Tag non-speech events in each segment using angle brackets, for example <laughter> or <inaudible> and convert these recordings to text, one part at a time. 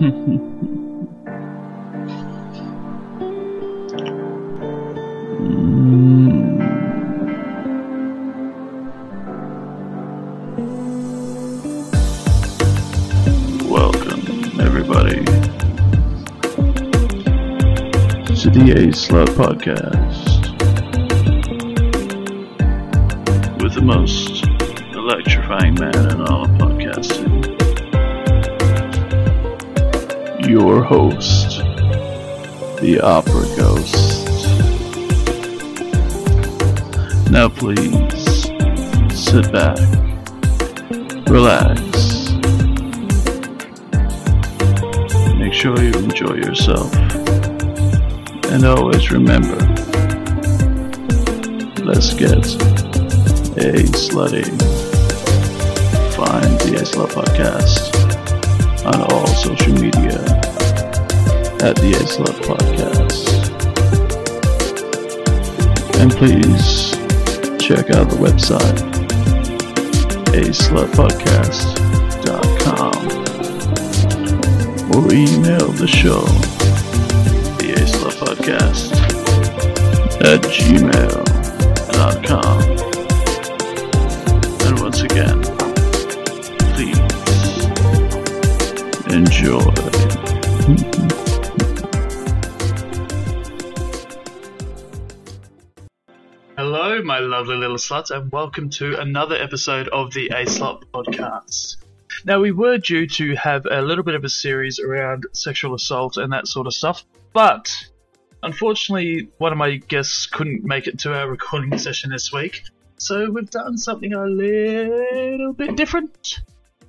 Mm. Slut Podcast with the most electrifying man host, the Opera Ghost. Now, please sit back, relax, make sure you enjoy yourself, and always remember let's get a slutty. Find the A Slut Podcast on all social media at the Slut Podcast. And please check out the website aslutpodcast.com or email the show the Podcast at gmail.com. lovely little sluts, and welcome to another episode of the A Slut Podcast. Now, we were due to have a little bit of a series around sexual assault and that sort of stuff, but unfortunately, one of my guests couldn't make it to our recording session this week, so we've done something a little bit different,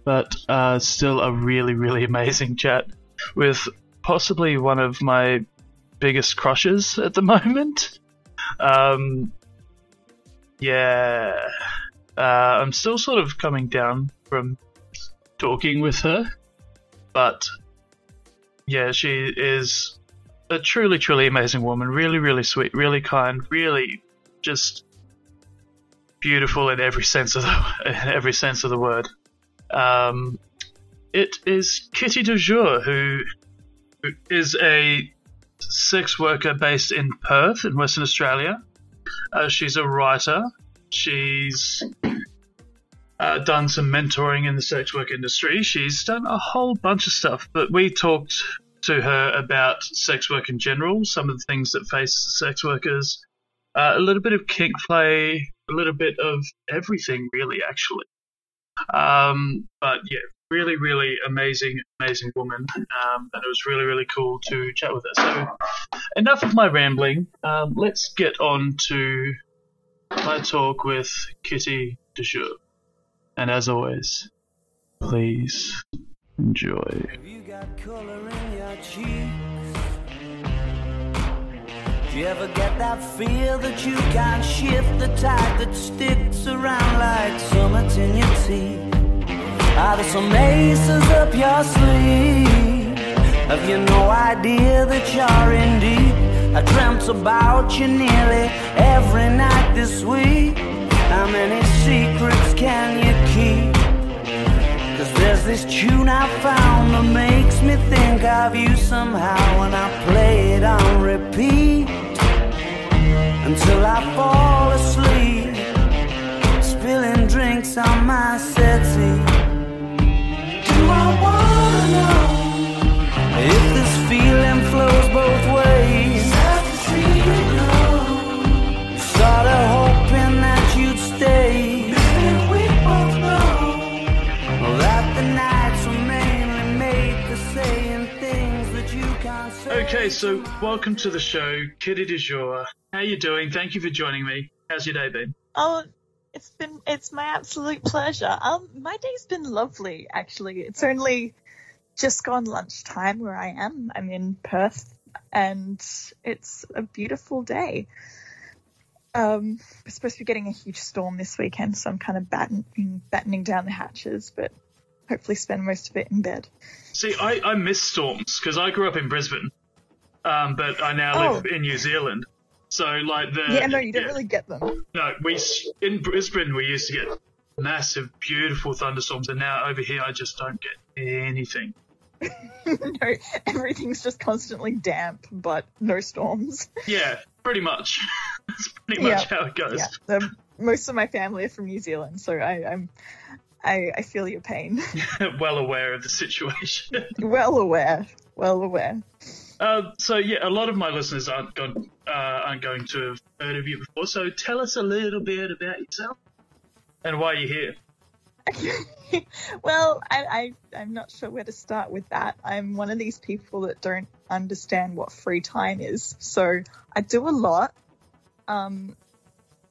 but uh, still a really, really amazing chat with possibly one of my biggest crushes at the <laughs> moment. Um, yeah, uh, I'm still sort of coming down from talking with her, but yeah, she is a truly, truly amazing woman. Really, really sweet, really kind, really just beautiful in every sense of the <laughs> in every sense of the word. Um, it is Kitty Du Jour, who is a sex worker based in Perth, in Western Australia. Uh, she's a writer. She's uh, done some mentoring in the sex work industry. She's done a whole bunch of stuff, but we talked to her about sex work in general, some of the things that face sex workers, uh, a little bit of kink play, a little bit of everything, really, actually. Um, but yeah, really, really amazing, amazing woman, um, and it was really, really cool to chat with her. So, enough of my rambling. Um, let's get on to my talk with Kitty Du Jour. And as always, please enjoy. Do you ever get that feel that you can't shift the tide that sticks around like summits in your teeth? Are there some aces up your sleeve? Have you no idea that you're in deep? I dreamt about you nearly every night this week. How many secrets can you keep? Cause there's this tune I found that makes me think of you somehow when I play it on repeat until I fall asleep, spilling drinks on my so welcome to the show, Kitty Du Jour. How you doing? Thank you for joining me. How's your day been? Oh, it's been it's my absolute pleasure. Um, my day's been lovely actually. It's only just gone lunchtime where I am. I'm in Perth, and it's a beautiful day. Um, we're supposed to be getting a huge storm this weekend, so I'm kind of battening battening down the hatches, but hopefully spend most of it in bed. See, I, I miss storms because I grew up in Brisbane, um, but I now live Oh. in New Zealand. So, like the Yeah, no, you don't yeah. really get them. No, we in Brisbane we used to get massive, beautiful thunderstorms, and now over here I just don't get anything. <laughs> no, everything's just constantly damp, but no storms. Yeah, pretty much. <laughs> That's pretty much Yeah. how it goes. Yeah, the, most of my family are from New Zealand, so I, I'm, I, I feel your pain. <laughs> well aware of the situation. well aware, well aware. Uh, so yeah, a lot of my listeners aren't going uh, aren't going to have heard of you before. So tell us a little bit about yourself and why you're here. <laughs> well, I, I, I'm not sure where to start with that. I'm one of these people that don't understand what free time is. So I do a lot. Um,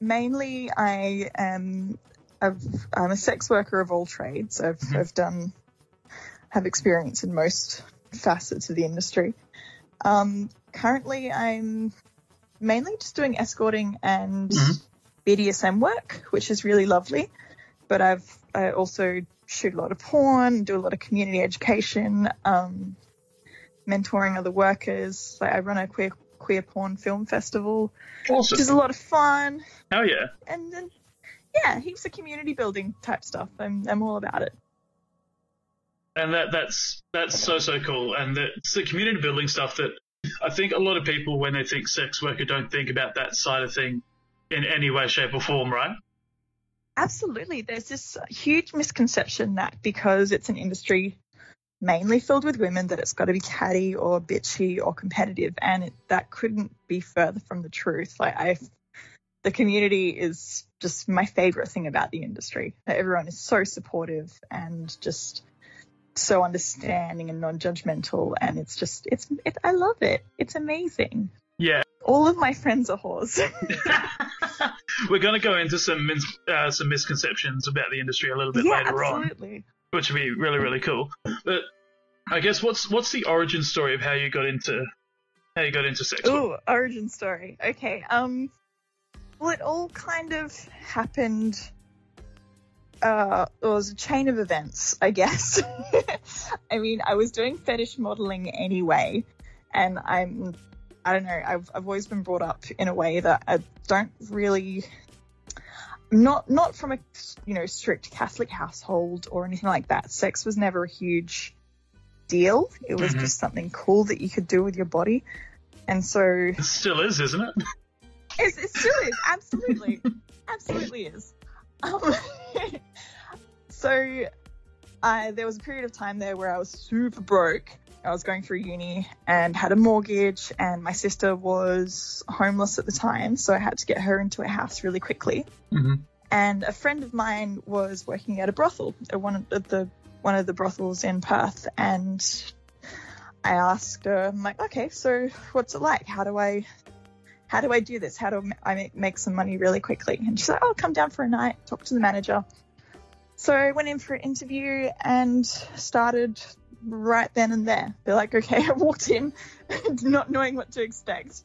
mainly, I am I've, I'm a sex worker of all trades. I've, Mhm. I've done have experience in most facets of the industry. Um, currently, I'm mainly just doing escorting and Mhm. BDSM work, which is really lovely. But I've I also shoot a lot of porn, do a lot of community education, um, mentoring other workers. Like I run a queer queer porn film festival, Awesome. which is a lot of fun, Oh yeah. and then yeah, heaps of community building type stuff. I'm I'm all about it. And that that's that's so so cool and the, it's the community building stuff that i think a lot of people when they think sex worker don't think about that side of thing in any way shape or form right Absolutely. There's this huge misconception that because it's an industry mainly filled with women, that it's got to be catty or bitchy or competitive, and it, that couldn't be further from the truth. Like I, the community is just my favorite thing about the industry. Everyone is so supportive and just so understanding and non-judgmental, and it's just it's it, I love it. It's amazing. yeah All of my friends are whores. <laughs> <laughs> we're going to go into some uh, some misconceptions about the industry a little bit yeah, later on absolutely. which would be really really cool but i guess what's what's the origin story of how you got into how you got into sex oh origin story. Okay. Um, well, it all kind of happened. Uh, it was a chain of events, I guess. <laughs> I mean, I was doing fetish modeling anyway, and I'm, I don't know, I've I've always been brought up in a way that I don't really. Not not from a you know strict Catholic household or anything like that. Sex was never a huge deal. It was Mhm. just something cool that you could do with your body. And so it still is isn't it it's, it still is, absolutely. <laughs> absolutely is. Um, <laughs> so I, there was a period of time there where I was super broke. I was going through uni and had a mortgage, and my sister was homeless at the time, so I had to get her into a house really quickly. mm-hmm. And a friend of mine was working at a brothel, at one of the one of the brothels in Perth, and I asked her, I'm like, okay, so what's it like? How do I, how do I do this? How do I make, make some money really quickly? And she's like, oh, come down for a night, talk to the manager. So I went in for an interview and started right then and there. They're like, okay, <laughs> I walked in, <laughs> not knowing what to expect.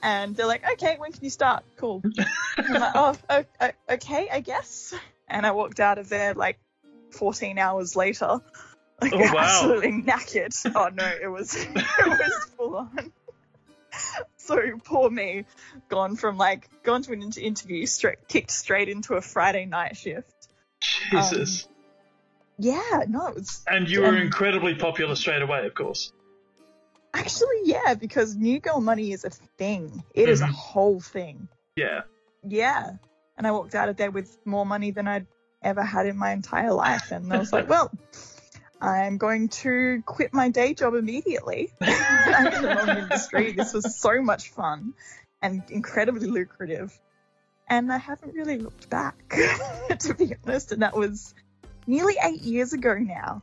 And they're like, okay, when can you start? Cool. <laughs> I'm like, oh, okay, I guess. And I walked out of there like 14 hours later, like Oh, wow. absolutely knackered. Oh no, it was it was full on. So poor me, gone from like gone to an inter- interview, straight kicked straight into a Friday night shift. jesus Yeah, no, it was and you were um, incredibly popular straight away of course actually yeah because new girl money is a thing. It is a Mhm. whole thing. yeah Yeah. And I walked out of there with more money than I'd ever had in my entire life. And I was like, well, I'm going to quit my day job immediately. <laughs> I'm in the wrong industry. This was so much fun and incredibly lucrative. And I haven't really looked back, <laughs> to be honest. And that was nearly eight years ago now.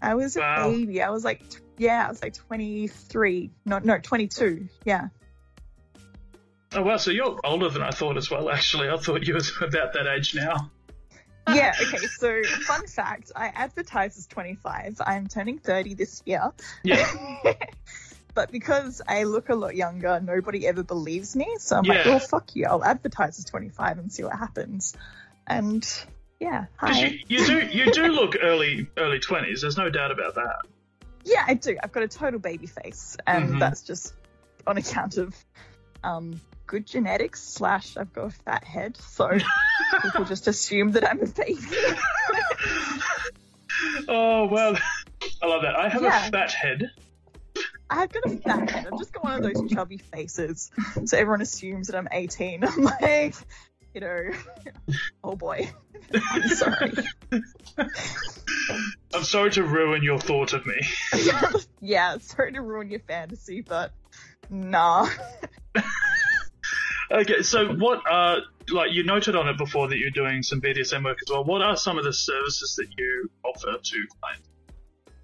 I was a Wow. baby. I was like, yeah, I was like 23. No, no, 22. Yeah. Oh wow, so you're older than I thought as well. Actually, I thought you was about that age now. Yeah, okay, so fun fact I advertise as 25. I'm turning 30 this year. Yeah, <laughs> but because I look a lot younger, nobody ever believes me. So I'm like, Yeah. well, fuck you. I'll advertise as 25 and see what happens. And yeah, hi. you, you do you do look early early twenties. There's no doubt about that. Yeah, I do. I've got a total baby face. And Mhm. that's just on account of um, good genetics, slash, I've got a fat head. So <laughs> people just assume that I'm a baby. Oh well, I love that. I have Yeah. a fat head. I've got a fat head. I've just got one of those chubby faces, so everyone assumes that I'm 18. <laughs> I'm like, you know, oh boy. I'm sorry. I'm sorry to ruin your thought of me. <laughs> yeah, sorry to ruin your fantasy, but nah. Okay, so what are like you noted on it before that you're doing some BDSM work as well. What are some of the services that you offer to clients?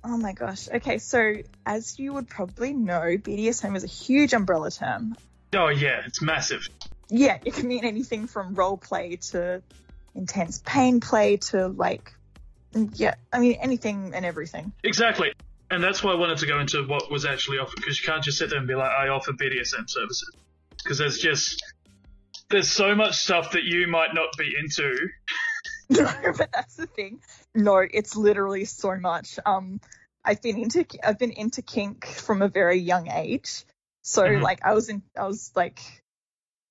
Oh my gosh. Okay, so as you would probably know, BDSM is a huge umbrella term. Oh yeah, it's massive. Yeah, it can mean anything from role play to intense pain play to like, mm, yeah, I mean anything and everything. Exactly. And that's why I wanted to go into what was actually offered because you can't just sit there and be like, I offer BDSM services. Because there's just, there's so much stuff that you might not be into. No, <laughs> but that's the thing. No, it's literally so much. Um, I've been into I've been into kink from a very young age. So Mhm. like I was in I was like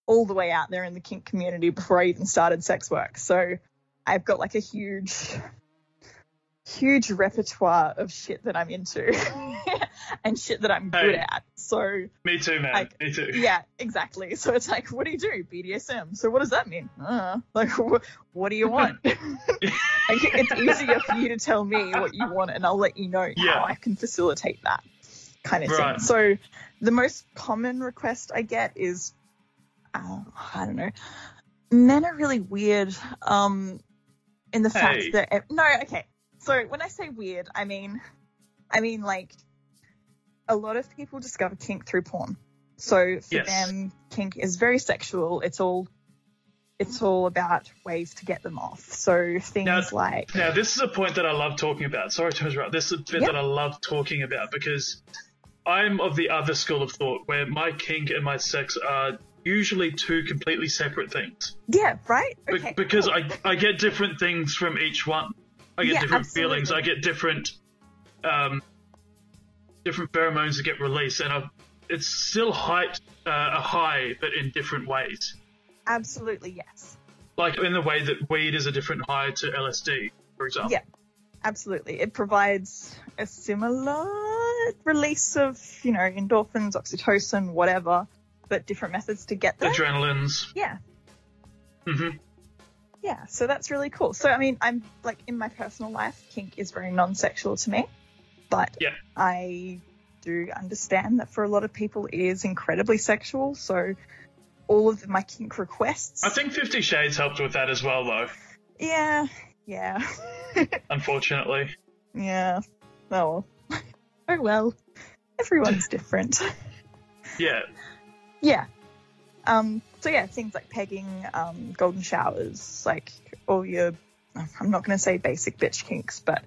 all the way out there in the kink community before I even started sex work. So I've got like a huge huge repertoire of shit that I'm into <laughs> and shit that I'm good Hey. at. So Me too, man. Like, Me too. yeah, exactly. So it's like, what do you do? BDSM. So what does that mean? Uh, like, <laughs> wh- what do you want? <laughs> like, it's easier for you to tell me what you want, and I'll let you know Yeah. how I can facilitate that kind of Right. thing. So the most common request I get is, uh, I don't know, men are really weird. Um, in the fact that no, okay. So when I say weird, I mean, I mean like a lot of people discover kink through porn. So for Yes. them, kink is very sexual. It's all it's all about ways to get them off. So things Now- like Now, this is a point that I love talking about. Sorry to interrupt. This is a bit Yeah. that I love talking about because I'm of the other school of thought where my kink and my sex are usually two completely separate things. yeah, right? Be- Okay. because cool. I, I get different things from each one. I get Yeah, different feelings. I get different um, different pheromones that get released, and I, it's still height uh, a high, but in different ways. absolutely yes. Like in the way that weed is a different high to LSD, for example. Yeah. Absolutely. It provides a similar release of, you know, endorphins, oxytocin, whatever, but different methods to get there. Adrenalines. yeah. hmm Yeah, so that's really cool. So, I mean, I'm like in my personal life, kink is very non sexual to me, but Yeah. I do understand that for a lot of people it is incredibly sexual. So, all of my kink requests. I think Fifty Shades helped with that as well, though. yeah, yeah, <laughs> Unfortunately. yeah. Oh, well. <laughs> oh well. Everyone's different. <laughs> Yeah. Yeah. Um, so yeah, things like pegging, um, golden showers, like all your, I'm not going to say basic bitch kinks, but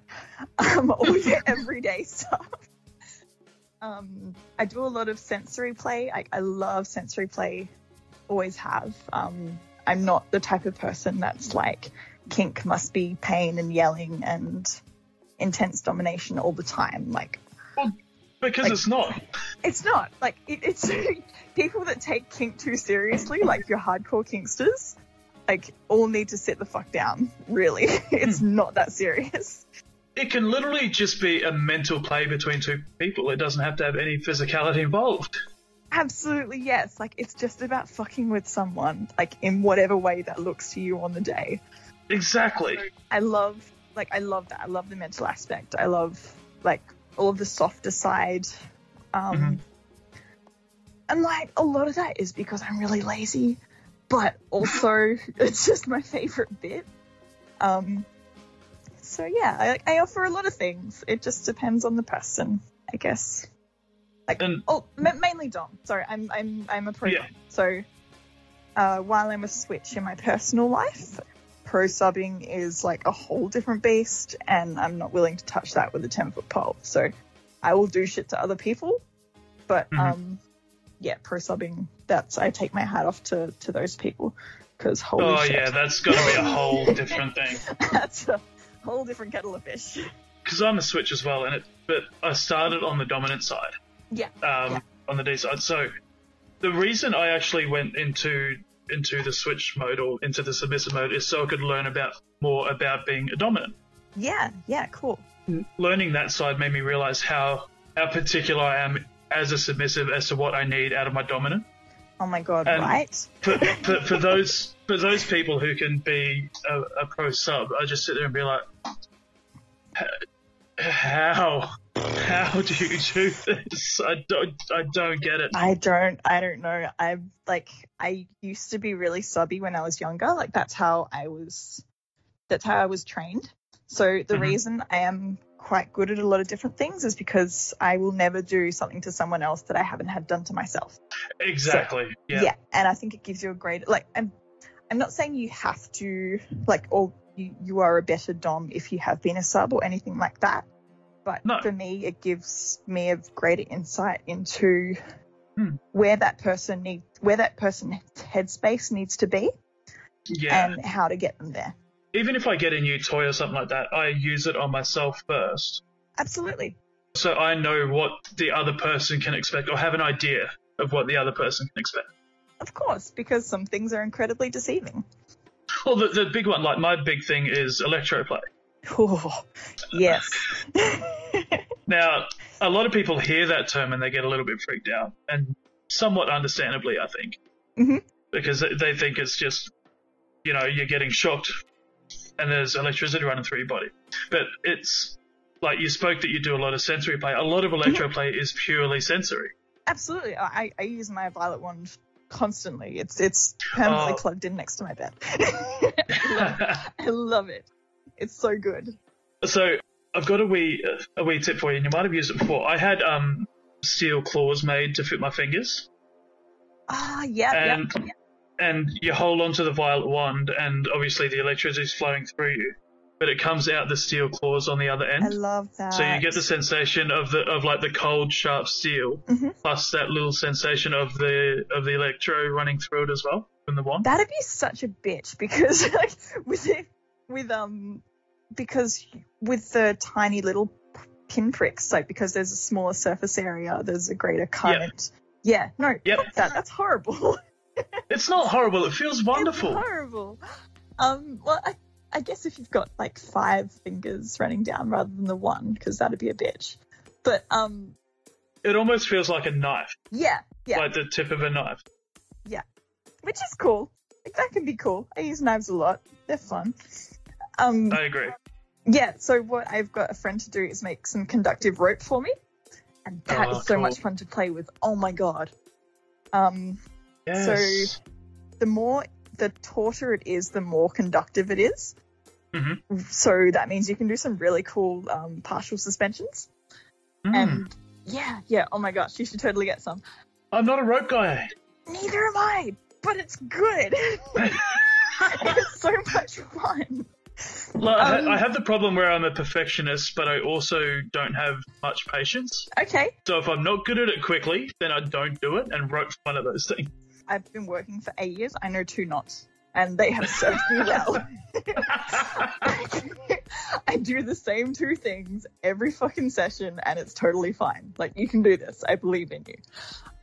um, <laughs> all your everyday stuff. Um, I do a lot of sensory play. I, I love sensory play, always have. Um, I'm not the type of person that's like kink must be pain and yelling and intense domination all the time. Like Because Like- it's not. it's not like it, it's <laughs> people that take kink too seriously, like your hardcore kinksters, like all need to sit the fuck down. Really, <laughs> it's not that serious. It can literally just be a mental play between two people. It doesn't have to have any physicality involved. Absolutely yes. Like it's just about fucking with someone, like in whatever way that looks to you on the day. Exactly. I love, like I love that. I love the mental aspect. I love like all of the softer side. Um, Mhm. And like a lot of that is because I'm really lazy, but also <laughs> it's just my favorite bit. Um, so yeah, I, I offer a lot of things. It just depends on the person, I guess. Like, And- oh, ma- mainly Dom. Sorry, I'm I'm I'm a pro. Yeah. So, uh, while I'm a switch in my personal life, pro subbing is like a whole different beast, and I'm not willing to touch that with a ten foot pole. So, I will do shit to other people, but Mhm. um, yeah, pro subbing. That's I take my hat off to to those people because holy oh shit, yeah, that's got to be a <laughs> whole different thing. that's a whole different kettle of fish. Because I'm a switch as well, and it. But I started on the dominant side. Yeah. Um, Yeah. on the D side. So the reason I actually went into into the switch mode or into the submissive mode is so I could learn about more about being a dominant. Yeah, yeah, cool. learning that side made me realize how how particular I am as a submissive as to what I need out of my dominant. Oh my god, And- right? For, for, for those for those people who can be a, a pro sub, I just sit there and be like, how how do you do this? I don't I don't get it. I don't I don't know. I like I used to be really subby when I was younger. Like that's how I was that's how I was trained. So the Mhm. reason I am quite good at a lot of different things is because I will never do something to someone else that I haven't had done to myself. Exactly. Yeah. and I think it gives you a great like I'm I'm not saying you have to like or you, you are a better dom if you have been a sub or anything like that. But No. for me it gives me a greater insight into Hmm. where that person needs where that person's headspace needs to be Yeah. and how to get them there. Even if I get a new toy or something like that, I use it on myself first. Absolutely. So I know what the other person can expect or have an idea of what the other person can expect. Of course, because some things are incredibly deceiving. Well, the, the big one, like my big thing is electroplay. Oh, yes. <laughs> Now, a lot of people hear that term and they get a little bit freaked out, and somewhat understandably, I think. Mhm. Because they think it's just, you know, you're getting shocked and there's electricity running through your body. But it's like you spoke that you do a lot of sensory play. A lot of electroplay is purely sensory. Absolutely. I, I use my violet wand constantly. It's it's permanently Oh. plugged in next to my bed. I, <laughs> love, I love it. It's so good. So I've got a wee a wee tip for you, and you might have used it before. I had um steel claws made to fit my fingers, Ah, yeah, and yeah. And you hold onto the violet wand, and obviously the electricity is flowing through you, but it comes out the steel claws on the other end. I love that. So you get the sensation of the of like the cold sharp steel, Mhm. plus that little sensation of the of the electro running through it as well from the wand. That'd be such a bitch because <laughs> like with it, with um because with the tiny little pinpricks, like because there's a smaller surface area, there's a greater current. Yeah, no, Yep. that. That's horrible. <laughs> It's not horrible. It feels wonderful. It's horrible. Um, well, I, I guess if you've got like five fingers running down rather than the one, because that'd be a bitch. But um, It almost feels like a knife, yeah, yeah, like the tip of a knife. Yeah, which is cool. Like, that can be cool. I use knives a lot. They're fun. Um, I agree. yeah. So what I've got a friend to do is make some conductive rope for me, and that is Oh, so cool. much fun to play with. Oh my god. Um, Yes. the more the tauter it is, the more conductive it is. Mhm. So that means you can do some really cool um, partial suspensions. Mm. And yeah, yeah. Oh my gosh, you should totally get some. I'm not a rope guy. Neither am I, but it's good. <laughs> it's so much fun. Like, Um, I have the problem where I'm a perfectionist, but I also don't have much patience. Okay, So if I'm not good at it quickly, then I don't do it, and rope's one of those things. I've been working for eight years. I know two knots, and they have served me <laughs> well. <laughs> I do the same two things every fucking session, and it's totally fine. Like you can do this. I believe in you.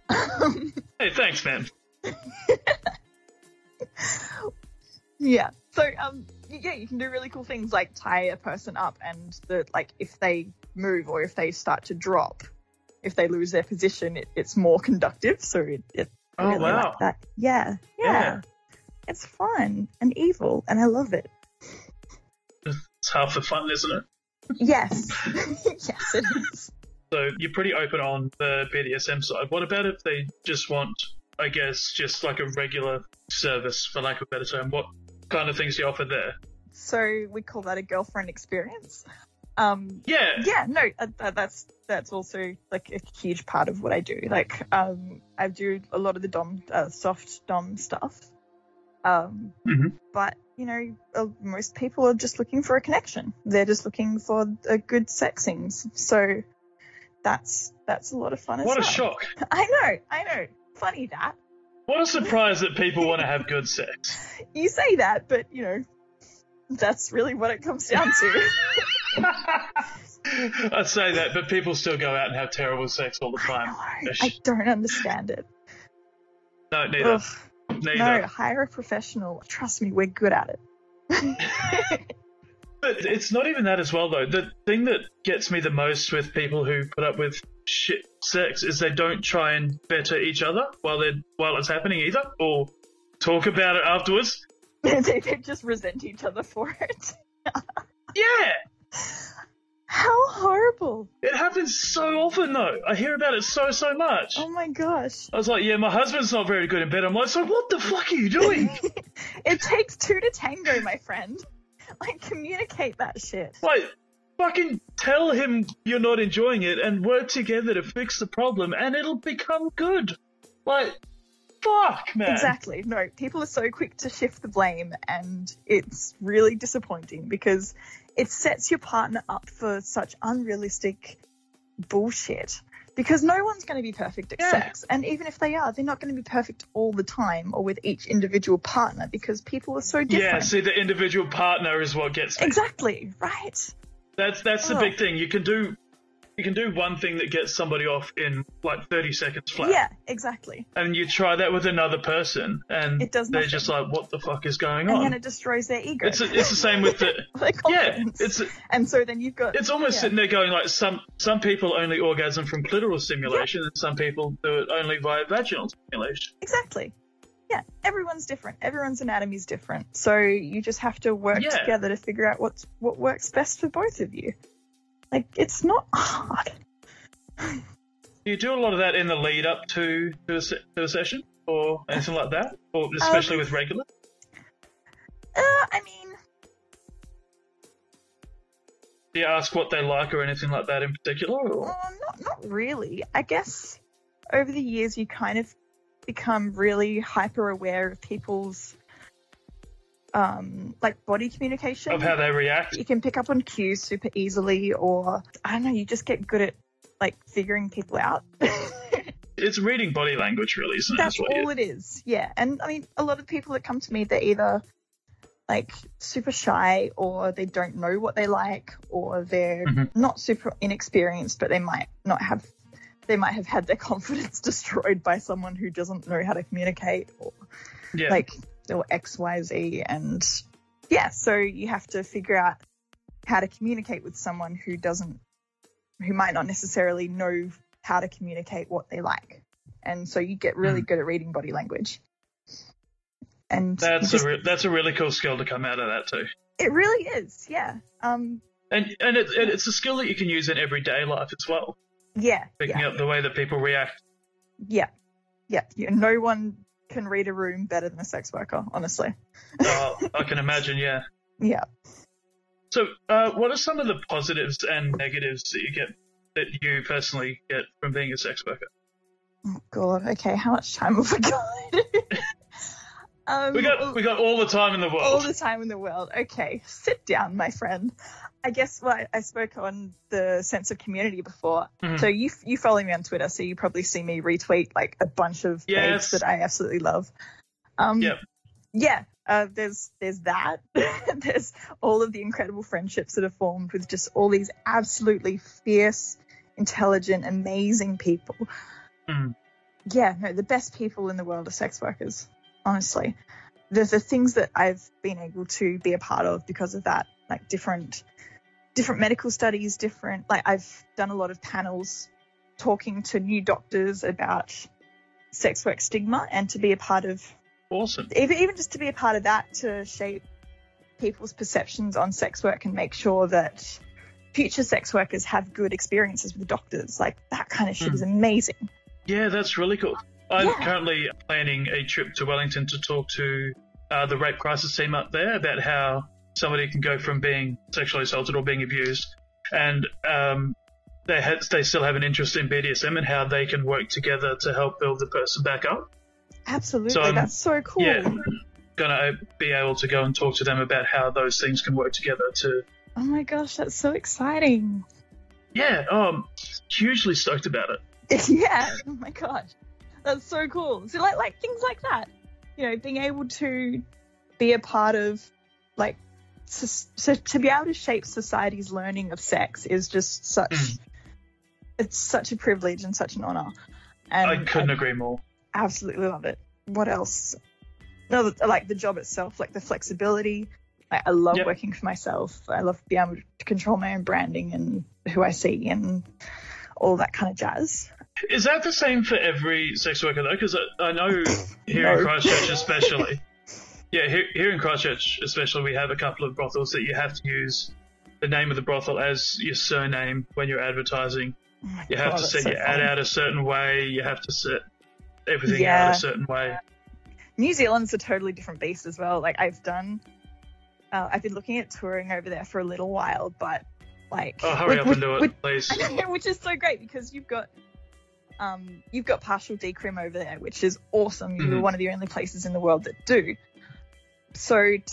<laughs> Hey, thanks, man. Yeah. So um yeah, you can do really cool things like tie a person up and the like if they move or if they start to drop, if they lose their position, it, it's more conductive. So it, it Oh, really wow. like that. Yeah, yeah. Yeah. It's fun and evil and I love it. It's half the fun, isn't it? Yes. <laughs> <laughs> yes it is. So you're pretty open on the BDSM side. What about if they just want, I guess, just like a regular service, for lack of a better term? What kind of things do you offer there? So we call that a girlfriend experience. Um Yeah. yeah no uh, that's that's also like a huge part of what i do like um i do a lot of the dom uh, soft dom stuff um Mhm. but you know uh, most people are just looking for a connection they're just looking for a good sex scenes so that's that's a lot of fun as What a well. shock. <laughs> i know i know funny that What a surprise that people want to have good sex. <laughs> you say that but you know that's really what it comes down to <laughs> <laughs> I say that, but people still go out and have terrible sex all the I time. know. Ish. I don't understand it. No, neither. Ugh. Neither. No, hire a professional. Trust me, we're good at it. <laughs> But it's not even that as well, though. The thing that gets me the most with people who put up with shit sex is they don't try and better each other while they're while it's happening either, or talk about it afterwards. <laughs> they, they just resent each other for it. Yeah, How horrible! it happens so often though. I hear about it so so much. Oh my gosh. I was like, yeah, my husband's not very good in bed. I'm like, so what the fuck are you doing? <laughs> It takes two to tango, my friend. Like, communicate that shit. like, fucking tell him you're not enjoying it and work together to fix the problem, and it'll become good. Like, fuck, man. Exactly. No, people are so quick to shift the blame, and it's really disappointing because it sets your partner up for such unrealistic bullshit. Because no one's going to be perfect at Yeah. sex, and even if they are, they're not going to be perfect all the time or with each individual partner because people are so different. Yeah, see, the individual partner is what gets me. Exactly. Right. That's that's the big thing. You can do you can do one thing that gets somebody off in like 30 seconds flat. Yeah. Exactly. And you try that with another person, and It does they're nothing. just like, "What the fuck is going And on?" then it destroys their ego. it's it's the same with the <laughs> yeah. It's and so then you've got it's almost yeah. sitting there going like some some people only orgasm from clitoral stimulation, and some people do it only via vaginal stimulation. Exactly. Yeah, everyone's different. Everyone's anatomy is different. So you just have to work Yeah. together to figure out what's what works best for both of you. Like it's not hard. Do you do a lot of that in the lead up to to a, se- to a session or anything like that, or especially Um, with regular? Uh, I mean, Do you ask what they like or anything like that in particular? Or? uh, not not really. I guess over the years you kind of become really hyper aware of people's um like body communication. Of how they react. you can pick up on cues super easily or I don't know, you just get good at like figuring people out. <laughs> It's reading body language, really, isn't it? That's what all it is. Yeah. And I mean, a lot of people that come to me, they're either like super shy or they don't know what they like or they're Mhm. not super inexperienced, but they might not have, they might have had their <laughs> confidence destroyed by someone who doesn't know how to communicate or Yeah. like, or X, Y, Z. And yeah, so you have to figure out how to communicate with someone who doesn't, who might not necessarily know how to communicate what they like. And so you get really Hmm. good at reading body language. And that's just- a re- that's a really cool skill to come out of that too. it really is, yeah. Um, And and it, it, it's a skill that you can use in everyday life as well. yeah, Picking yeah, up the way that people react. yeah, yeah, yeah. No one can read a room better than a sex worker, honestly. Oh, I can <laughs> imagine. Yeah. Yeah. So, uh, what are some of the positives and negatives that you get that you personally get from being a sex worker? Oh God. Okay, how much time have we got? <laughs> um, We got we got all the time in the world. all the time in the world. Okay, sit down, my friend. I guess well, I, spoke on the sense of community before. Mhm. So you you follow me on Twitter, so you probably see me retweet like a bunch of Yes. that I absolutely love. Um, Yep. Yeah. Uh, there's there's that. <laughs> there's all of the incredible friendships that are formed with just all these absolutely fierce, intelligent, amazing people. Mhm. Yeah, no, the best people in the world are sex workers. Honestly, the the things that I've been able to be a part of because of that, like different different medical studies, different like I've done a lot of panels talking to new doctors about sex work stigma and to be a part of Awesome. even even just to be a part of that to shape people's perceptions on sex work and make sure that future sex workers have good experiences with doctors like that kind of shit Hmm. is amazing Yeah, that's really cool. I'm Yeah. currently planning a trip to Wellington to talk to uh, the rape crisis team up there about how somebody can go from being sexually assaulted or being abused, and um, they ha- they still have an interest in BDSM and how they can work together to help build the person back up. absolutely So, um, that's so cool Yeah, gonna be able to go and talk to them about how those things can work together to. oh my gosh that's so exciting Yeah, I'm hugely stoked about it. <laughs> yeah oh my gosh that's so cool so like like things like that you know being able to be a part of like sus- so to be able to shape society's learning of sex is just such Mm. it's such a privilege and such an honor and I couldn't agree more. absolutely love it what else no like the job itself like the flexibility Like, I love Yep. working for myself. I love being able to control my own branding and who I see and all that kind of jazz. Is that the same for every sex worker though? Because I, I know <laughs> here in Christchurch, especially. <laughs> yeah, here, here in Christchurch, especially, we have a couple of brothels that you have to use the name of the brothel as your surname when you're advertising. Oh You have God, to set so your ad out a certain way. You have to set everything Yeah. out a certain way. New Zealand's a totally different beast as well. Like I've done, uh, I've been looking at touring over there for a little while, but like, Oh, hurry with- up and do it, please. <laughs> Which is so great because you've got, um, you've got partial decrim over there, which is awesome. You're Mhm. one of the only places in the world that do. So, t-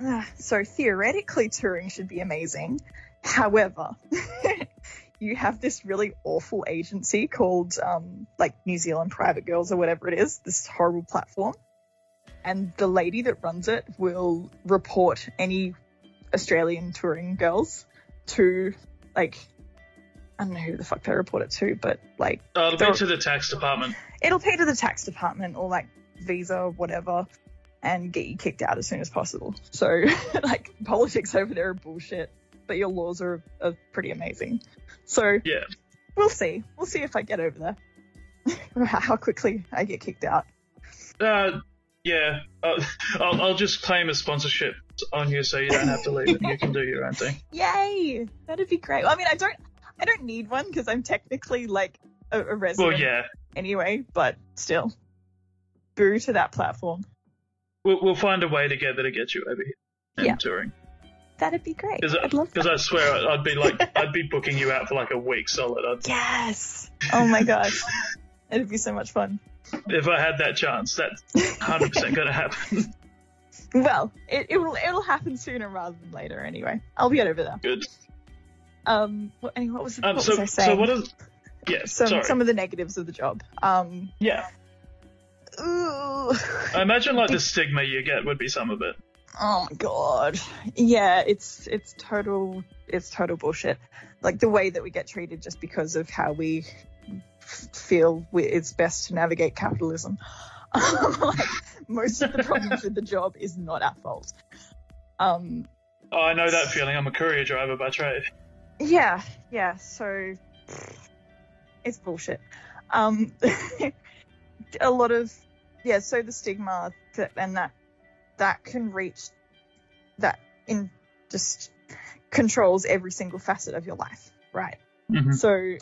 uh, so theoretically, touring should be amazing. However, <laughs> you have this really awful agency called um, like New Zealand Private Girls or whatever it is. This horrible platform, and the lady that runs it will report any Australian touring girls to like I don't know who the fuck they report it to, but like Oh, it'll be to the tax department. it'll pay to the tax department or like visa or whatever and get you kicked out as soon as possible. So <laughs> like politics over there are bullshit, but your laws are, are pretty amazing. So Yeah. we'll see. We'll see if I get over there. <laughs> How quickly I get kicked out. Uh, yeah. I'll, I'll, I'll just claim a sponsorship on you so you don't have to leave and you can do your own thing. <laughs> Yay! That'd be great. I mean, I don't, I don't need one because I'm technically like a, a resident Well, yeah. anyway. But still, boo to that platform. We'll, we'll find a way together to get you over here and Yeah. touring. That'd be great. Because uh, I'd love that. I swear I'd be like <laughs> I'd be booking you out for like a week solid. I'd, Yes. Oh my gosh. It'd be so much fun. if I had that chance, that's hundred percent gonna happen. <laughs> Well, it, it will it'll happen sooner rather than later anyway. I'll get over there. Good. Um what, anyway, what was Um, what so was I saying? so what is? Yeah. some sorry. some of the negatives of the job. Um Yeah. ooh. I imagine like the stigma you get would be some of it. Oh my god. Yeah, it's it's total it's total bullshit. Like the way that we get treated just because of how we f- feel we, it's best to navigate capitalism. <laughs> like most of the problems with the job is not our fault. Um Oh, I know that feeling. I'm a courier driver by trade. Yeah, yeah, so it's bullshit. Um <laughs> a lot of yeah, so the stigma that and that that can reach that in just controls every single facet of your life, right? Mhm. So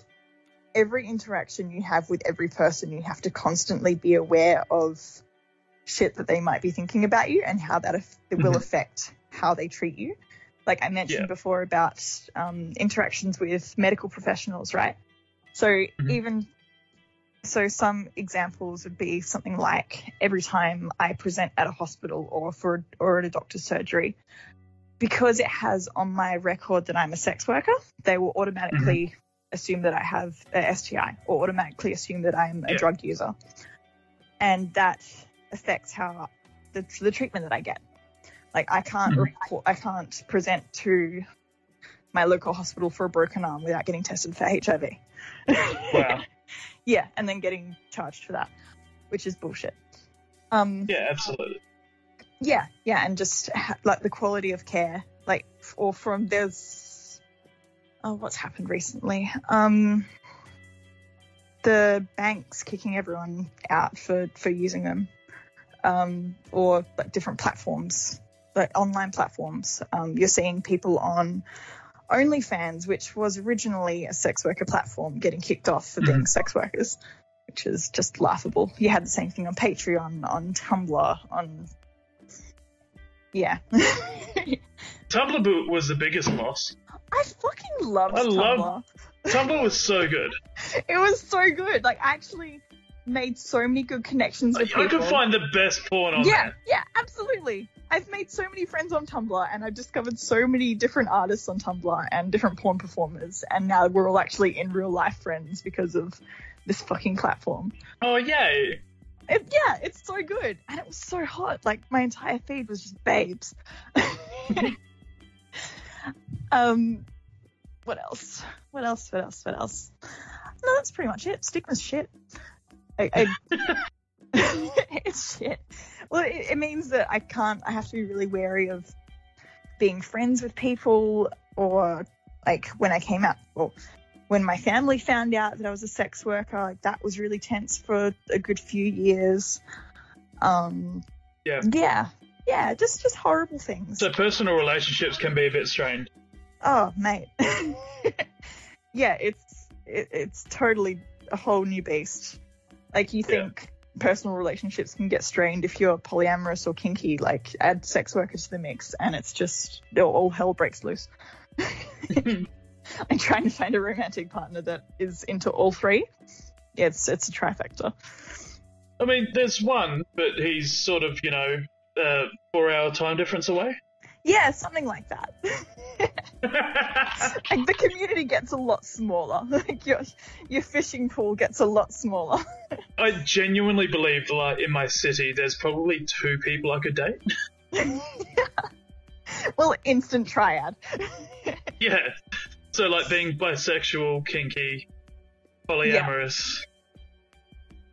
every interaction you have with every person, you have to constantly be aware of shit that they might be thinking about you and how that it will Mhm. affect how they treat you. Like I mentioned Yeah. before about um, interactions with medical professionals, right? So even so, some examples would be something like every time I present at a hospital or for or at a doctor's surgery, because it has on my record that I'm a sex worker, they will automatically assume that I have a STI or automatically assume that I'm a Yeah. drug user, and that affects how the, the treatment that I get. Like I can't Mhm. report, I can't present to my local hospital for a broken arm without getting tested for HIV. Wow. <laughs> yeah, and then getting charged for that, which is bullshit. Um, Yeah, absolutely. yeah, yeah, and just ha- like the quality of care, like, or from there's, oh, what's happened recently? Um, the banks kicking everyone out for for using them, um, or like different platforms, like online platforms. Um, you're seeing people on OnlyFans, which was originally a sex worker platform, getting kicked off for being sex workers, which is just laughable. You had the same thing on Patreon, on Tumblr, on yeah. <laughs> Tumblr boot was the biggest loss. I fucking loved I Tumblr. love- Tumblr was so good. <laughs> It was so good. Like actually made so many good connections with I people. could find the best porn on yeah, there. yeah, absolutely. I've made so many friends on Tumblr and I've discovered so many different artists on Tumblr and different porn performers and now we're all actually in real life friends because of this fucking platform. Oh yay! It, yeah, it's so good. And it was so hot. Like my entire feed was just babes. <laughs> um what else? What else? What else? What else? No, that's pretty much it. Stigma's shit. I, I, <laughs> <laughs> it's shit. Well, it, it means that I can't. I have to be really wary of being friends with people or like when I came out or when my family found out that I was a sex worker, like that was really tense for a good few years. Um, Yeah. yeah, yeah, just just horrible things. So personal relationships can be a bit strained. Oh, mate. <laughs> yeah, it's it, it's totally a whole new beast. Like you Yeah. think personal relationships can get strained if you're polyamorous or kinky. Like add sex workers to the mix, and it's just all hell breaks loose. <laughs> I'm trying to find a romantic partner that is into all three. Yeah, it's it's a trifecta. I mean, there's one, but he's sort of, you know, uh, four hour time difference away. Yeah, something like that. <laughs> like the community gets a lot smaller. <laughs> Like your your fishing pool gets a lot smaller. I genuinely believe, like, in my city, there's probably two people I could date. <laughs> well, instant triad. Yeah. So, like, being bisexual, kinky, polyamorous,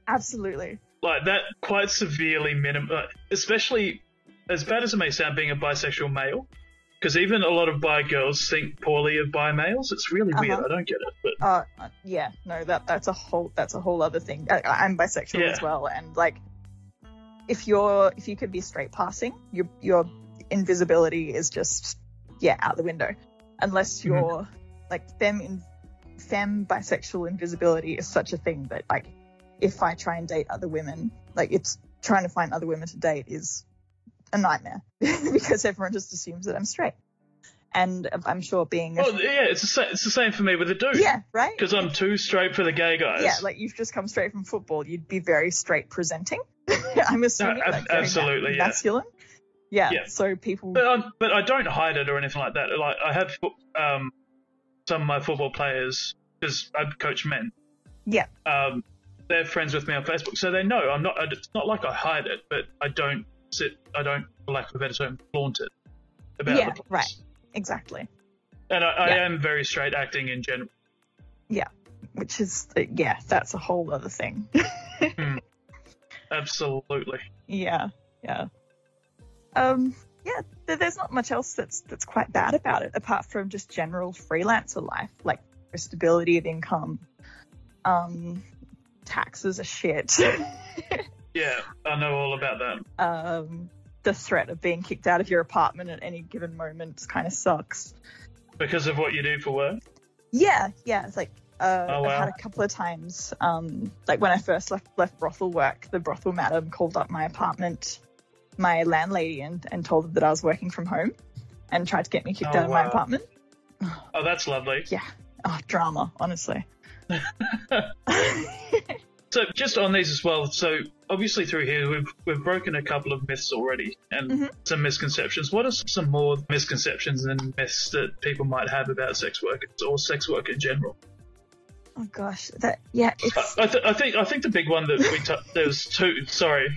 Absolutely. like, that quite severely minim especially, as bad as it may sound, being a bisexual male. Because even a lot of bi girls think poorly of bi males. It's really weird. Uh-huh. I don't get it. But Uh, yeah, no, that that's a whole that's a whole other thing. I, I'm bisexual Yeah. as well, and like, if you're if you could be straight passing, your your invisibility is just yeah out the window, unless Mm-hmm. you're like femme in femme bisexual invisibility is such a thing that like if I try and date other women, like it's trying to find other women to date is a nightmare <laughs> because everyone just assumes that I'm straight, and I'm sure being a, well, yeah, it's the, sa- it's the same for me with a dude. yeah right Because I'm too straight for the gay guys. yeah, like you've just come straight from football, you'd be very straight presenting. <laughs> I'm assuming, ab- like absolutely, yeah. masculine. Yeah. Yeah. So people, But I, but I don't hide it or anything like that. Like I have um, some of my football players because I coach men. yeah, Um, they're friends with me on Facebook, so they know I'm not. It's not like I hide it, but I don't sit. I don't, for lack of a better term, flaunt it about yeah, right, exactly. And I, I Yeah. am very straight acting in general. Yeah, which is, yeah, that's a whole other thing. <laughs> Absolutely. yeah, yeah. Um, yeah, there's not much else that's that's quite bad about it, apart from just general freelancer life, like stability of income. Um, taxes are shit. <laughs> Yeah, I know all about that. um, the threat of being kicked out of your apartment at any given moment kind of sucks. Because of what you do for work. Yeah, yeah. It's like uh, Oh, I've had a couple of times. Um, like when I first left left brothel work, the brothel madam called up my apartment, my landlady, and and told them that I was working from home, and tried to get me kicked Oh, out of my apartment. Oh, that's lovely. <sighs> Yeah. Oh, drama, honestly. <laughs> <laughs> So just on these as well. So obviously through here we've we've broken a couple of myths already and Mhm. some misconceptions. What are some more misconceptions and myths that people might have about sex workers or sex work in general? oh gosh, that yeah, I, it's I, th- I think I think the big one that we t- there's two. Sorry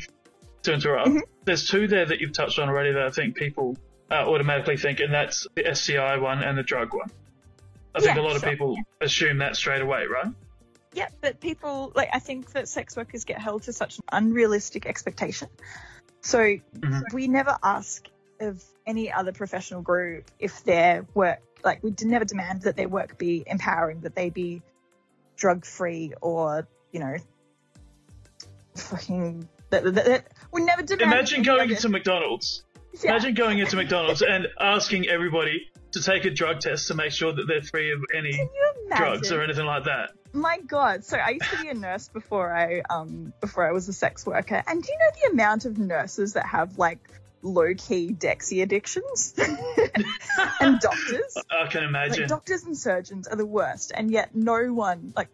to interrupt. Mhm. There's two there that you've touched on already that I think people uh, automatically think, and that's the STI one and the drug one. I think Yeah, a lot of people assume that straight away, right? Yeah, but people like I think that sex workers get held to such an unrealistic expectation. So Mhm. we never ask of any other professional group if their work like we never demand that their work be empowering, that they be drug free or, you know, fucking that, that, that- we never demand Imagine going into McDonald's. Yeah. Imagine going into <laughs> McDonald's and asking everybody to take a drug test to make sure that they're free of any Can you imagine? drugs or anything like that. My God! So I used to be a nurse before I um before I was a sex worker, and do you know the amount of nurses that have like low key Dexy addictions? <laughs> and doctors, <laughs> I can imagine. like doctors and surgeons are the worst, and yet no one like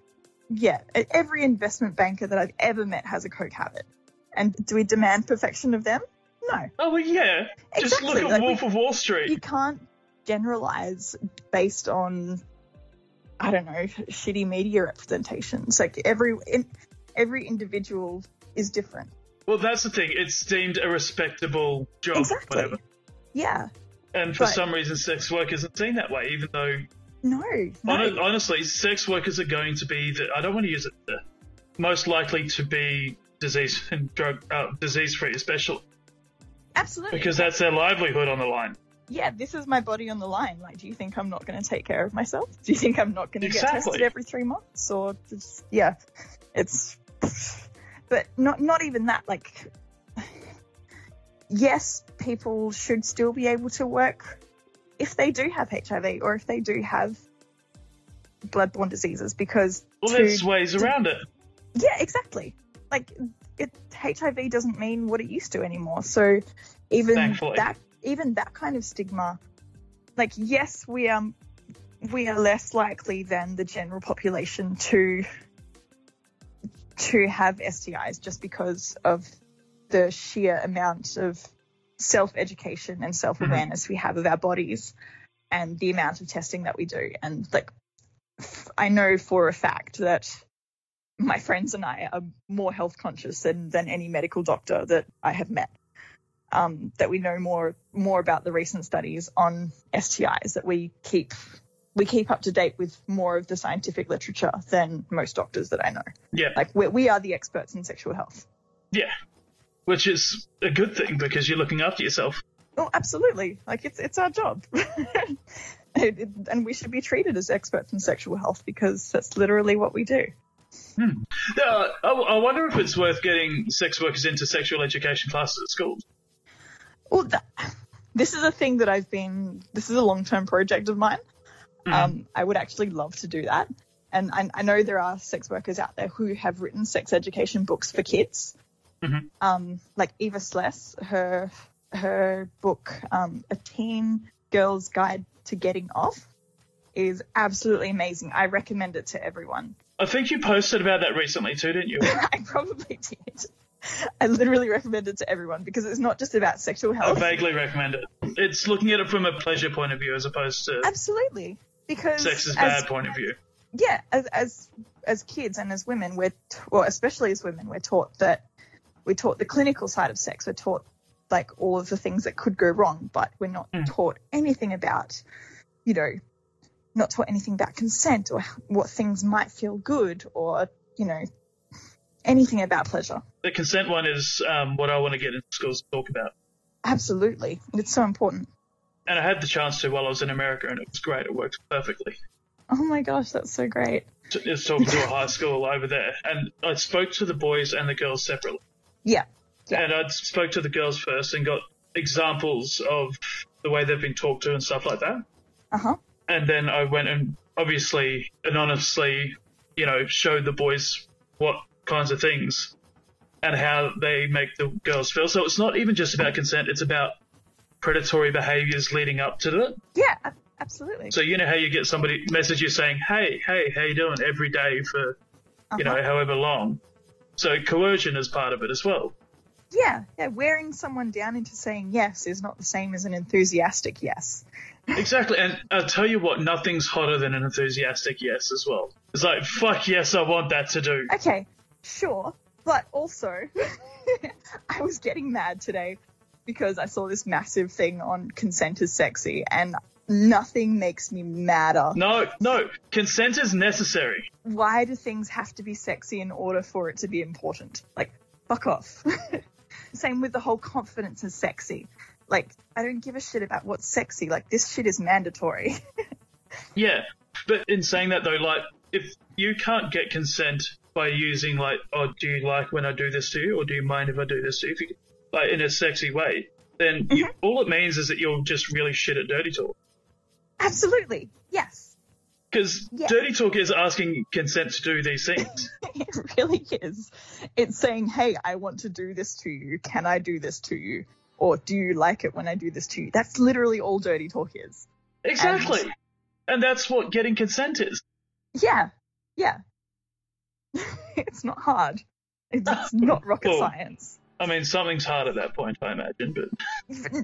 yeah, every investment banker that I've ever met has a coke habit. And do we demand perfection of them? No. oh well, yeah. Just Exactly, look at like, we- Wolf of Wall Street. You can't generalize based on I don't know shitty media representations. Like every in, every individual is different. Well, that's the thing. It's deemed a respectable job, exactly. whatever. Yeah. And for But- some reason, sex work isn't seen that way. Even though, No. no. hon- honestly, sex workers are going to be the. I don't want to use it. The, most likely to be disease and drug uh, disease free, especially Absolutely. because that's their livelihood on the line. Yeah, this is my body on the line. Like, do you think I'm not going to take care of myself? Do you think I'm not going to get tested every three months? Or just, yeah, it's, but not, not even that. Like, yes, people should still be able to work if they do have HIV or if they do have bloodborne diseases because Well, to- there's ways around it. yeah, exactly. Like it, HIV doesn't mean what it used to anymore. So even Thankfully. that, even that kind of stigma, like yes, we are we are less likely than the general population to to have STIs just because of the sheer amount of self education and self awareness mm-hmm. we have of our bodies and the amount of testing that we do. And like, I know for a fact that my friends and I are more health conscious than, than any medical doctor that I have met. Um, that we know more more about the recent studies on STIs. That we keep we keep up to date with more of the scientific literature than most doctors that I know. Yeah, Like we we are the experts in sexual health. yeah. Which is a good thing because you're looking after yourself. Oh, absolutely. Like it's it's our job, <laughs> it, it, and we should be treated as experts in sexual health because that's literally what we do. Uh, I, I wonder if it's worth getting sex workers into sexual education classes at schools. Well, that, this is a thing that I've been. This is a long term project of mine. Um, I would actually love to do that, and I, I know there are sex workers out there who have written sex education books for kids. Mhm. Um, like Eva Sless, her her book, um, A Teen Girl's Guide to Getting Off, is absolutely amazing. I recommend it to everyone. I think you posted about that recently too, didn't you? <laughs> I probably did. <laughs> I literally recommend it to everyone because it's not just about sexual health. I vaguely recommend it. It's looking at it from a pleasure point of view as opposed to Absolutely, because sex is as- bad point of view. yeah, as as as kids and as women, we're t- well, especially as women, we're taught that we're taught the clinical side of sex. We're taught like all of the things that could go wrong, but we're not Mm. taught anything about, you know, not taught anything about consent or what things might feel good or you know anything about pleasure. The consent one is um, what I want to get into schools to talk about. Absolutely, it's so important. And I had the chance to while I was in America, and it was great. It worked perfectly. Oh my gosh, that's so great. I was talking to a high school <laughs> over there, and I spoke to the boys and the girls separately. Yeah, Yeah. And I spoke to the girls first and got examples of the way they've been talked to and stuff like that. uh huh. And then I went and obviously anonymously, you know, showed the boys what kinds of things and how they make the girls feel. So it's not even just about consent; it's about predatory behaviors leading up to it. Yeah, absolutely. So you know how you get somebody message you saying, "Hey, hey, how you doing?" every day for you know Uh-huh. however long. So coercion is part of it as well. Yeah, yeah. Wearing someone down into saying yes is not the same as an enthusiastic yes. Exactly, and I'll tell you what, nothing's hotter than an enthusiastic yes as well. It's like, fuck yes, I want that to do. Okay, sure. But also, <laughs> I was getting mad today because I saw this massive thing on consent is sexy, and nothing makes me madder. No, no, consent is necessary. Why do things have to be sexy in order for it to be important? Like, fuck off. <laughs> Same with the whole confidence is sexy. Like, I don't give a shit about what's sexy. Like, this shit is mandatory. <laughs> Yeah, but in saying that though, like, if you can't get consent by using like, oh, do you like when I do this to you, or do you mind if I do this to you, if you like in a sexy way, then you, mm-hmm. all it means is that you're just really shit at dirty talk. Absolutely. Yes. Because Yeah. dirty talk is asking consent to do these things. <laughs> It really is. It's saying, hey, I want to do this to you. Can I do this to you? Or do you like it when I do this to you? That's literally all dirty talk is. exactly. And that's what getting consent is. Yeah. Yeah. <laughs> it's not hard. It's <laughs> not rocket Well- science. I mean, something's hard at that point, I imagine, but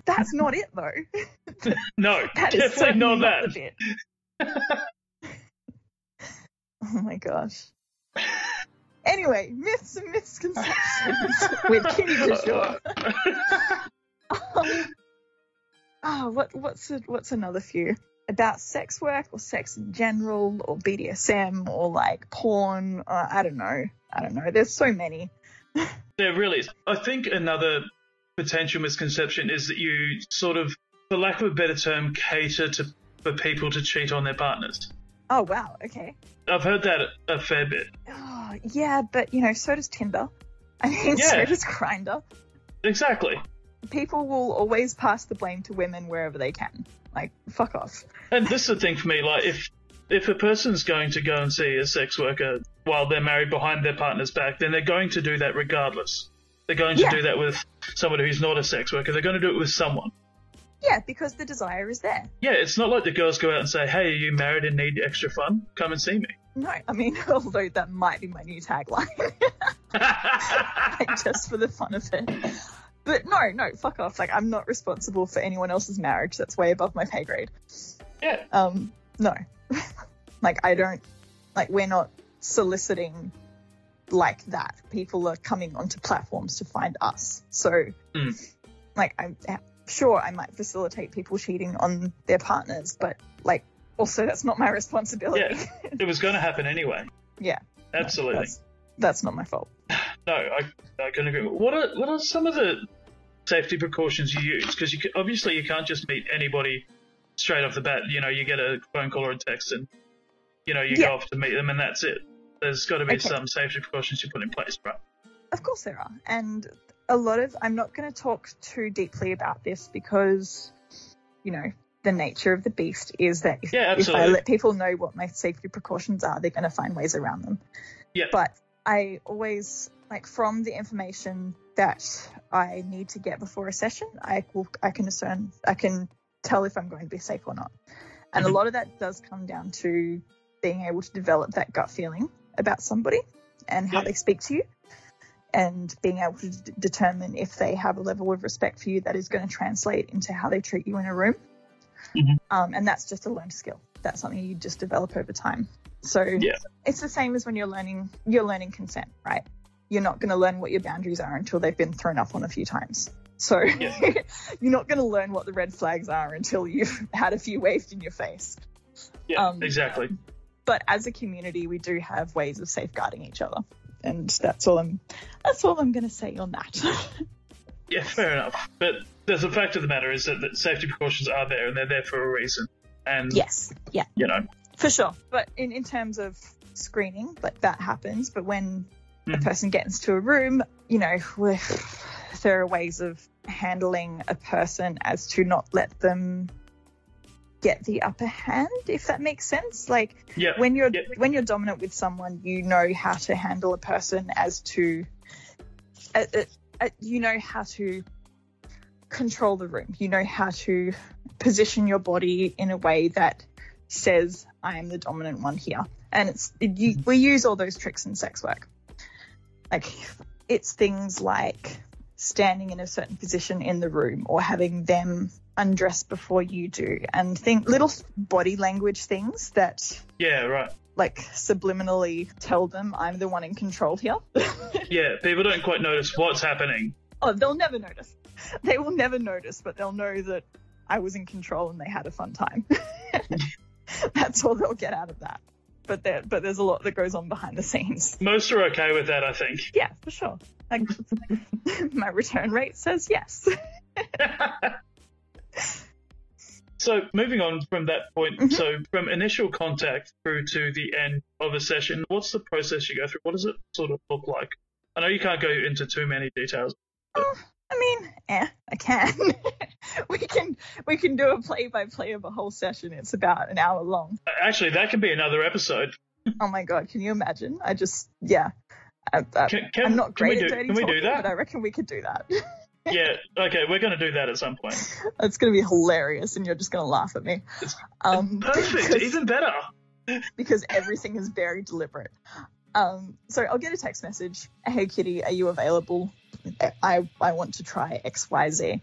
<laughs> That's not it, though. no, That is definitely not that. oh my gosh. Anyway, myths and misconceptions with Kitty Bishop. Um, oh, what what's a, what's another few about sex work or sex in general or BDSM or like porn? Uh, I don't know. I don't know. There's so many. <laughs> There really is. I think another potential misconception is that you sort of for lack of a better term, cater to for people to cheat on their partners. Oh wow, okay. I've heard that a fair bit. Oh, yeah, but you know, so does Tinder. <laughs> I mean, so does Grindr. Exactly. People will always pass the blame to women wherever they can. Like, fuck off. And this is the thing for me, like if if a person's going to go and see a sex worker while they're married behind their partner's back, then they're going to do that regardless. They're going to Yeah. do that with someone who's not a sex worker. They're going to do it with someone. Yeah, because the desire is there. Yeah, it's not like the girls go out and say, "Hey, are you married and need extra fun? Come and see me." No, I mean, <laughs> although that might be my new tagline, like, <laughs> <laughs> just for the fun of it. But no, no, fuck off. Like, I'm not responsible for anyone else's marriage. That's way above my pay grade. yeah, Um, no. <laughs> like, I don't, like, we're not soliciting like that. People are coming onto platforms to find us. So, Mm. like, I'm sure I might facilitate people cheating on their partners, but, like, also that's not my responsibility. yeah, it was going to happen anyway. <laughs> Yeah. No, Absolutely. that's, that's not my fault. <laughs> No, I, I can agree. What are what are some of the safety precautions you use? Because you obviously you can't just meet anybody straight off the bat. You know, you get a phone call or a text, and you know you Yeah. go off to meet them, and that's it. There's got to be Okay. some safety precautions you put in place, right? Of course there are. And a lot of, I'm not going to talk too deeply about this because, you know, the nature of the beast is that if, Yeah, if I let people know what my safety precautions are, they're going to find ways around them. Yeah. But I always, like, from the information that I need to get before a session, I will, I can discern, I can tell if I'm going to be safe or not. And Mhm. a lot of that does come down to being able to develop that gut feeling about somebody and how Yeah. they speak to you and being able to d- determine if they have a level of respect for you that is going to translate into how they treat you in a room. Mhm. Um, and that's just a learned skill. That's something you just develop over time. So Yeah. it's the same as when you're learning you're learning consent, right? You're not going to learn what your boundaries are until they've been thrown up on a few times. So Yeah. <laughs> you're not going to learn what the red flags are until you've <laughs> had a few waved in your face. Yeah, Um, exactly. But as a community, we do have ways of safeguarding each other, and that's all I'm that's all I'm going to say on that. <laughs> Yeah, fair enough. But the fact of the matter is that the safety precautions are there, and they're there for a reason. And yes, yeah. you know, For sure. But in, in terms of screening, like that happens. But when a Mhm. person gets into a room, you know, there are ways of handling a person as to not let them get the upper hand, if that makes sense. Like yeah, when you're yeah. when you're dominant with someone, you know how to handle a person as to, uh, uh, uh, you know how to control the room. You know how to position your body in a way that says, "I am the dominant one here." And it's it, you, we use all those tricks in sex work. Like it's things like standing in a certain position in the room or having them undress before you do and think little body language things that yeah, right. like subliminally tell them I'm the one in control here. <laughs> Yeah, people don't quite notice what's happening. oh, they'll never notice. They will never notice, but they'll know that I was in control and they had a fun time. <laughs> <laughs> That's all they'll get out of that. But there, but there's a lot that goes on behind the scenes. Most are okay with that, I think. Yeah, for sure. Like <laughs> my return rate says yes. <laughs> So moving on from that point, Mhm. so from initial contact through to the end of a session, what's the process you go through? What does it sort of look like? I know you can't go into too many details. I mean, eh, I can. <laughs> we can we can do a play by play of a whole session. It's about an hour long. Actually, that could be another episode. Oh my god, can you imagine? I just yeah. I, I, Can, can, I'm not can we great do, at dirty can we talking, do that? but I reckon we could do that. <laughs> Yeah, okay, we're going to do that at some point. it's going to be hilarious, and you're just going to laugh at me. Um, Perfect, because, even better. because everything is very deliberate. Um, so I'll get a text message. Hey, Kitty, are you available? I I want to try X Y Z,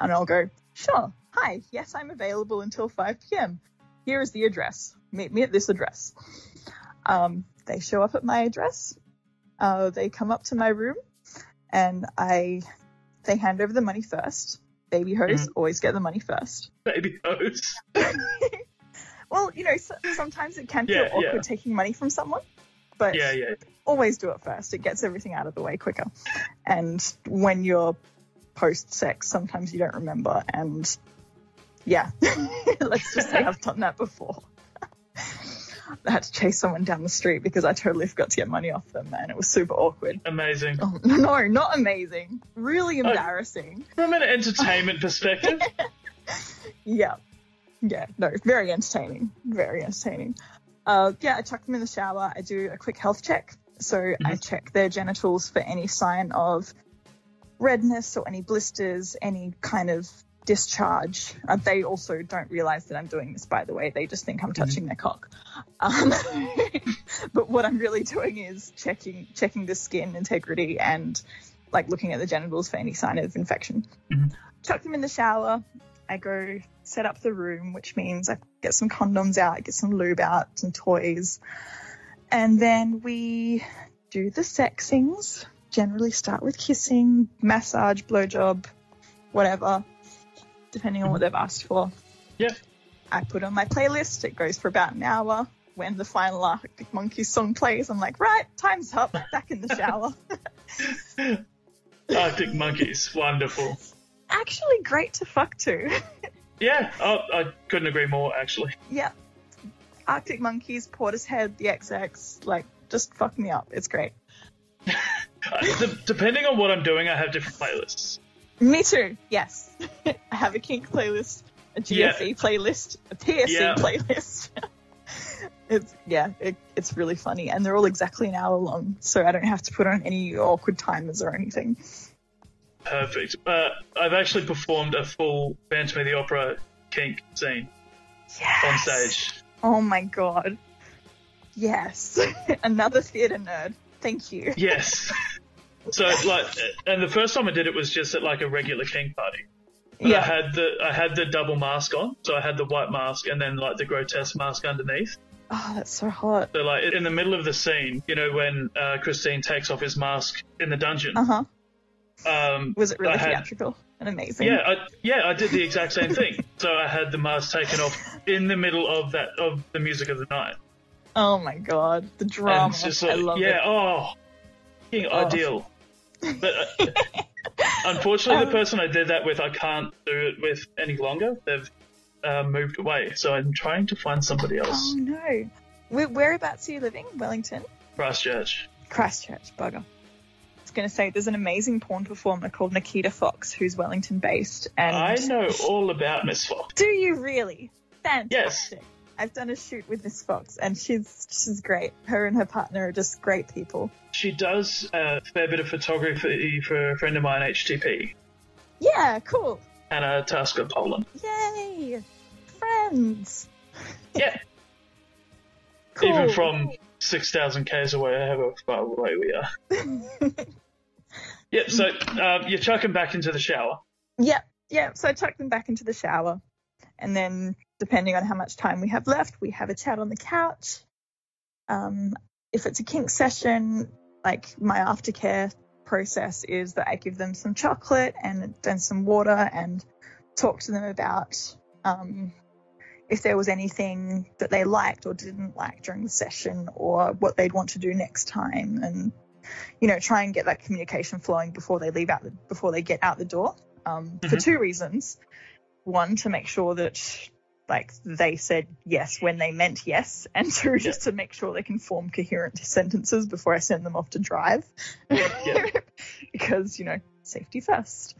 and I'll go. Sure. Hi. Yes, I'm available until 5 p.m. Here is the address. Meet me at this address. Um, they show up at my address. Uh, they come up to my room, and I they hand over the money first. Baby hoes always get the money first. <laughs> Baby hose. <laughs> Well, you know, so, sometimes it can feel Yeah, awkward yeah. taking money from someone, but Yeah, yeah. always do it first. It gets everything out of the way quicker. And when you're post sex, sometimes you don't remember, and yeah, <laughs> let's just say I've done that before. I had to chase someone down the street because I totally forgot to get money off them, and it was super awkward. Amazing. Oh, <laughs> no, not amazing. Really oh, embarrassing. From an entertainment perspective, <laughs> Yeah. Yeah, no, very entertaining. Very entertaining. Uh, yeah, I chuck them in the shower. I do a quick health check. So I check their genitals for any sign of redness or any blisters, any kind of discharge. Uh, they also don't realize that I'm doing this, by the way. They just think I'm touching their cock. Um, <laughs> but what I'm really doing is checking checking the skin integrity and like looking at the genitals for any sign of infection. Mhm. Chuck them in the shower. I go set up the room, which means I get some condoms out, get some lube out, some toys, and then we do the sex things. Generally start with kissing, massage, blowjob, whatever, depending on what they've asked for. Yeah. I put on my playlist. It goes for about an hour. When the final Arctic Monkeys song plays, I'm like, right, time's up. Back in the shower. <laughs> Arctic Monkeys, wonderful. Actually, great to fuck to. <laughs> Yeah, oh, I couldn't agree more, actually. yeah. Arctic Monkeys, Portishead, the XX, like, just fuck me up. It's great. <laughs> De- depending on what I'm doing, I have different playlists. Me too. Yes, <laughs> I have a kink playlist, a Yeah. GFE playlist, a PSE Yeah. playlist. it's yeah, it, it's really funny, and they're all exactly an hour long, so I don't have to put on any awkward timers or anything. Perfect. Uh, I've actually performed a full Phantom of the Opera kink scene Yes. on stage. Oh my god. Yes, <laughs> another theatre nerd. Thank you. Yes. So like, and the first time I did it was just at like a regular kink party. But I Yeah. had the I had the double mask on, so I had the white mask and then like the grotesque mask underneath. Oh, that's so hot. So like in the middle of the scene, you know, when uh, Christine takes off his mask in the dungeon, Uh huh. Um, Was it really had- theatrical and amazing? Yeah, I, yeah, I did the exact same thing. <laughs> So I had the mask taken off in the middle of that of the music of the night. Oh my god, the drama. just I like, love yeah, it. oh, fucking Oh. ideal. But uh, <laughs> unfortunately, the Um, person I did that with, I can't do it with any longer. They've uh, moved away, so I'm trying to find somebody else. Oh no. Where, whereabouts are you living? Wellington? Christchurch. Christchurch, bugger. Going to say, there's an amazing porn performer called Nikita Fox who's Wellington based. And I know all about Miss Fox. Do you really? Fantastic. Yes. I've done a shoot with Miss Fox, and she's she's great. Her and her partner are just great people. She does a fair bit of photography for a friend of mine, HTP, Yeah, cool. Anna Tasker Poland. Yay, friends. <laughs> Yeah, Cool. even from 6,000 k's away, I have however far away we are. <laughs> Yep, so um, you chuck them back into the shower. Yeah, yeah. So I chuck them back into the shower, and then depending on how much time we have left, we have a chat on the couch. Um, if it's a kink session, like my aftercare process is that I give them some chocolate and then some water and talk to them about um, if there was anything that they liked or didn't like during the session or what they'd want to do next time and you know try and get that communication flowing before they leave out the, before they get out the door. Um, for Mhm. two reasons. One to make sure that like they said yes when they meant yes. <laughs> And two just to make sure they can form coherent sentences before i send them off to drive. Yeah. <laughs> because you know safety first.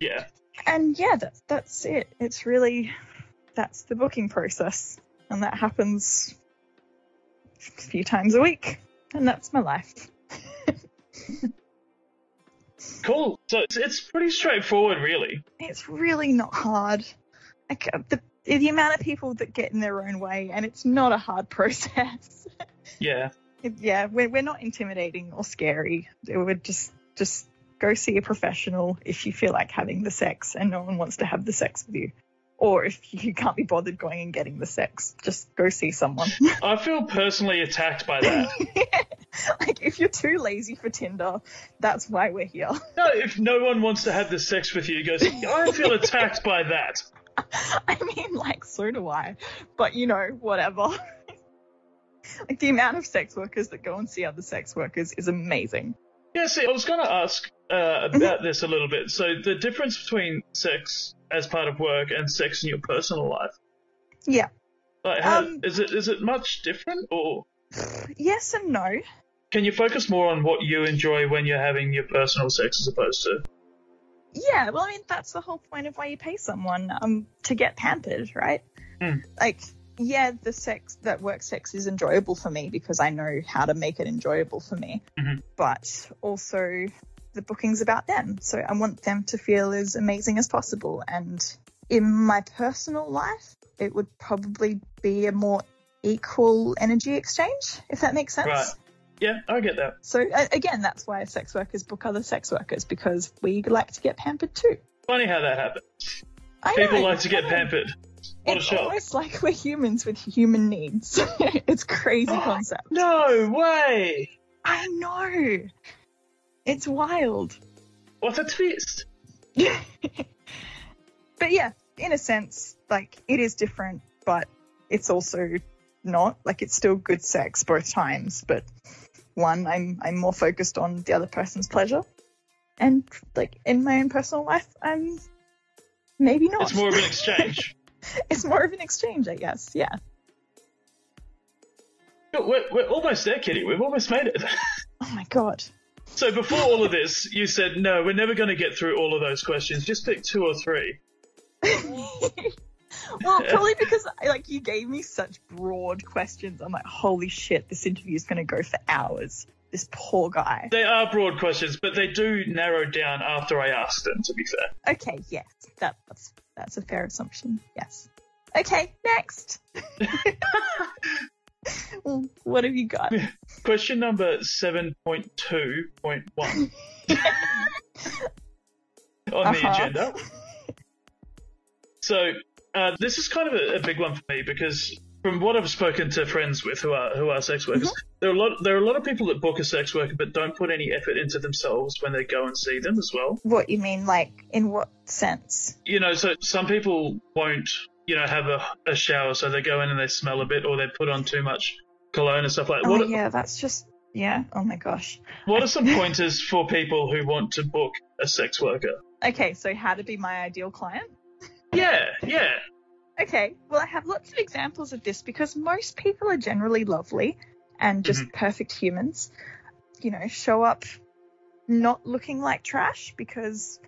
Yeah, and yeah that's that's it. It's really that's the booking process. And that happens a few times a week. And that's my life <laughs> cool. So it's, it's pretty straightforward, really. it's really not hard. Like uh, the the amount of people that get in their own way and it's not a hard <laughs> process. Yeah, yeah we're, we're not intimidating or scary. Would just just go see a professional if you feel like having the sex and no one wants to have the sex with you or if you can't be bothered going and getting the sex just go see someone. <laughs> I feel personally attacked by that. <laughs> like if you're too lazy for tinder that's why we're here. No, if no one wants to have the sex with you, he goes, I feel <laughs> attacked by that. i mean like so do i. But you know whatever. Like the amount of sex workers that go and see other sex workers is amazing. Yeah, see, I was going to ask uh, about this a little bit. So the difference between sex as part of work and sex in your personal life. Yeah. Like, how, Um, is it is it much different, or Yes and no. can you focus more on what you enjoy when you're having your personal sex as opposed to? Yeah, well, I mean, that's the whole point of why you pay someone um to get pampered, right? Hmm. Like, yeah, the sex that work sex is enjoyable for me because I know how to make it enjoyable for me. Mhm. But also, the booking's about them, so I want them to feel as amazing as possible. And in my personal life, it would probably be a more equal energy exchange, if that makes sense. Right. Yeah, I get that. So again, that's why sex workers book other sex workers because we like to get pampered too. Funny how that happens. I People know, like to get pampered. What a It's almost like we're humans with human needs. <laughs> it's crazy <gasps> concept. No way! I know. It's wild. What a twist! <laughs> But yeah, in a sense, like it is different, but it's also not. Like it's still good sex both times, but one I'm I'm more focused on the other person's pleasure. And like in my own personal life, I'm maybe not. It's more of an exchange. <laughs> it's more of an exchange, I guess. Yeah. We're, we're almost there, Kitty. We've almost made it. <laughs> Oh my god. So before all of this, you said no, we're never going to get through all of those questions. Just pick two or three. <laughs> well, probably because like you gave me such broad questions. I'm like, holy shit, this interview is going to go for hours. This poor guy. They are broad questions, but they do narrow down after I ask them. To be fair. Okay, yes, that, that's that's a fair assumption. Yes. Okay, next. <laughs> <laughs> What have you got? <laughs> Question number seven point two point one <laughs> on the Uh-huh. agenda. So uh, this is kind of a, a big one for me because from what I've spoken to friends with who are who are sex workers, Mm-hmm. there are a lot there are a lot of people that book a sex worker but don't put any effort into themselves when they go and see them as well. What you mean, like in what sense? You know, so some people won't you know have a, a shower, so they go in and they smell a bit, or they put on too much cologne and stuff like. that. Oh yeah, that's just yeah. Oh my gosh. what are some <laughs> pointers for people who want to book a sex worker? Okay, so how to be my ideal client? <laughs> Yeah, yeah. Okay, well, I have lots of examples of this because most people are generally lovely and just perfect humans. You know, show up not looking like trash because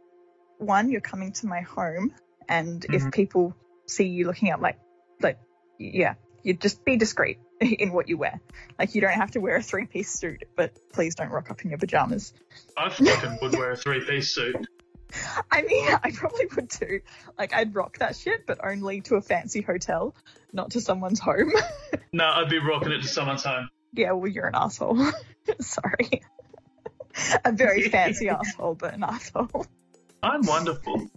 one, you're coming to my home, and Mhm. if people see you looking up like, like, yeah, you just be discreet <laughs> in what you wear. Like, you don't have to wear a three piece suit, but please don't rock up in your pajamas. I fucking would wear a three piece suit. <laughs> I mean, I probably would too. Like, I'd rock that shit, but only to a fancy hotel, not to someone's home. <laughs> No, I'd be rocking it to someone's home. Yeah, well, you're an asshole. Sorry. a very fancy asshole, but an asshole. I'm wonderful.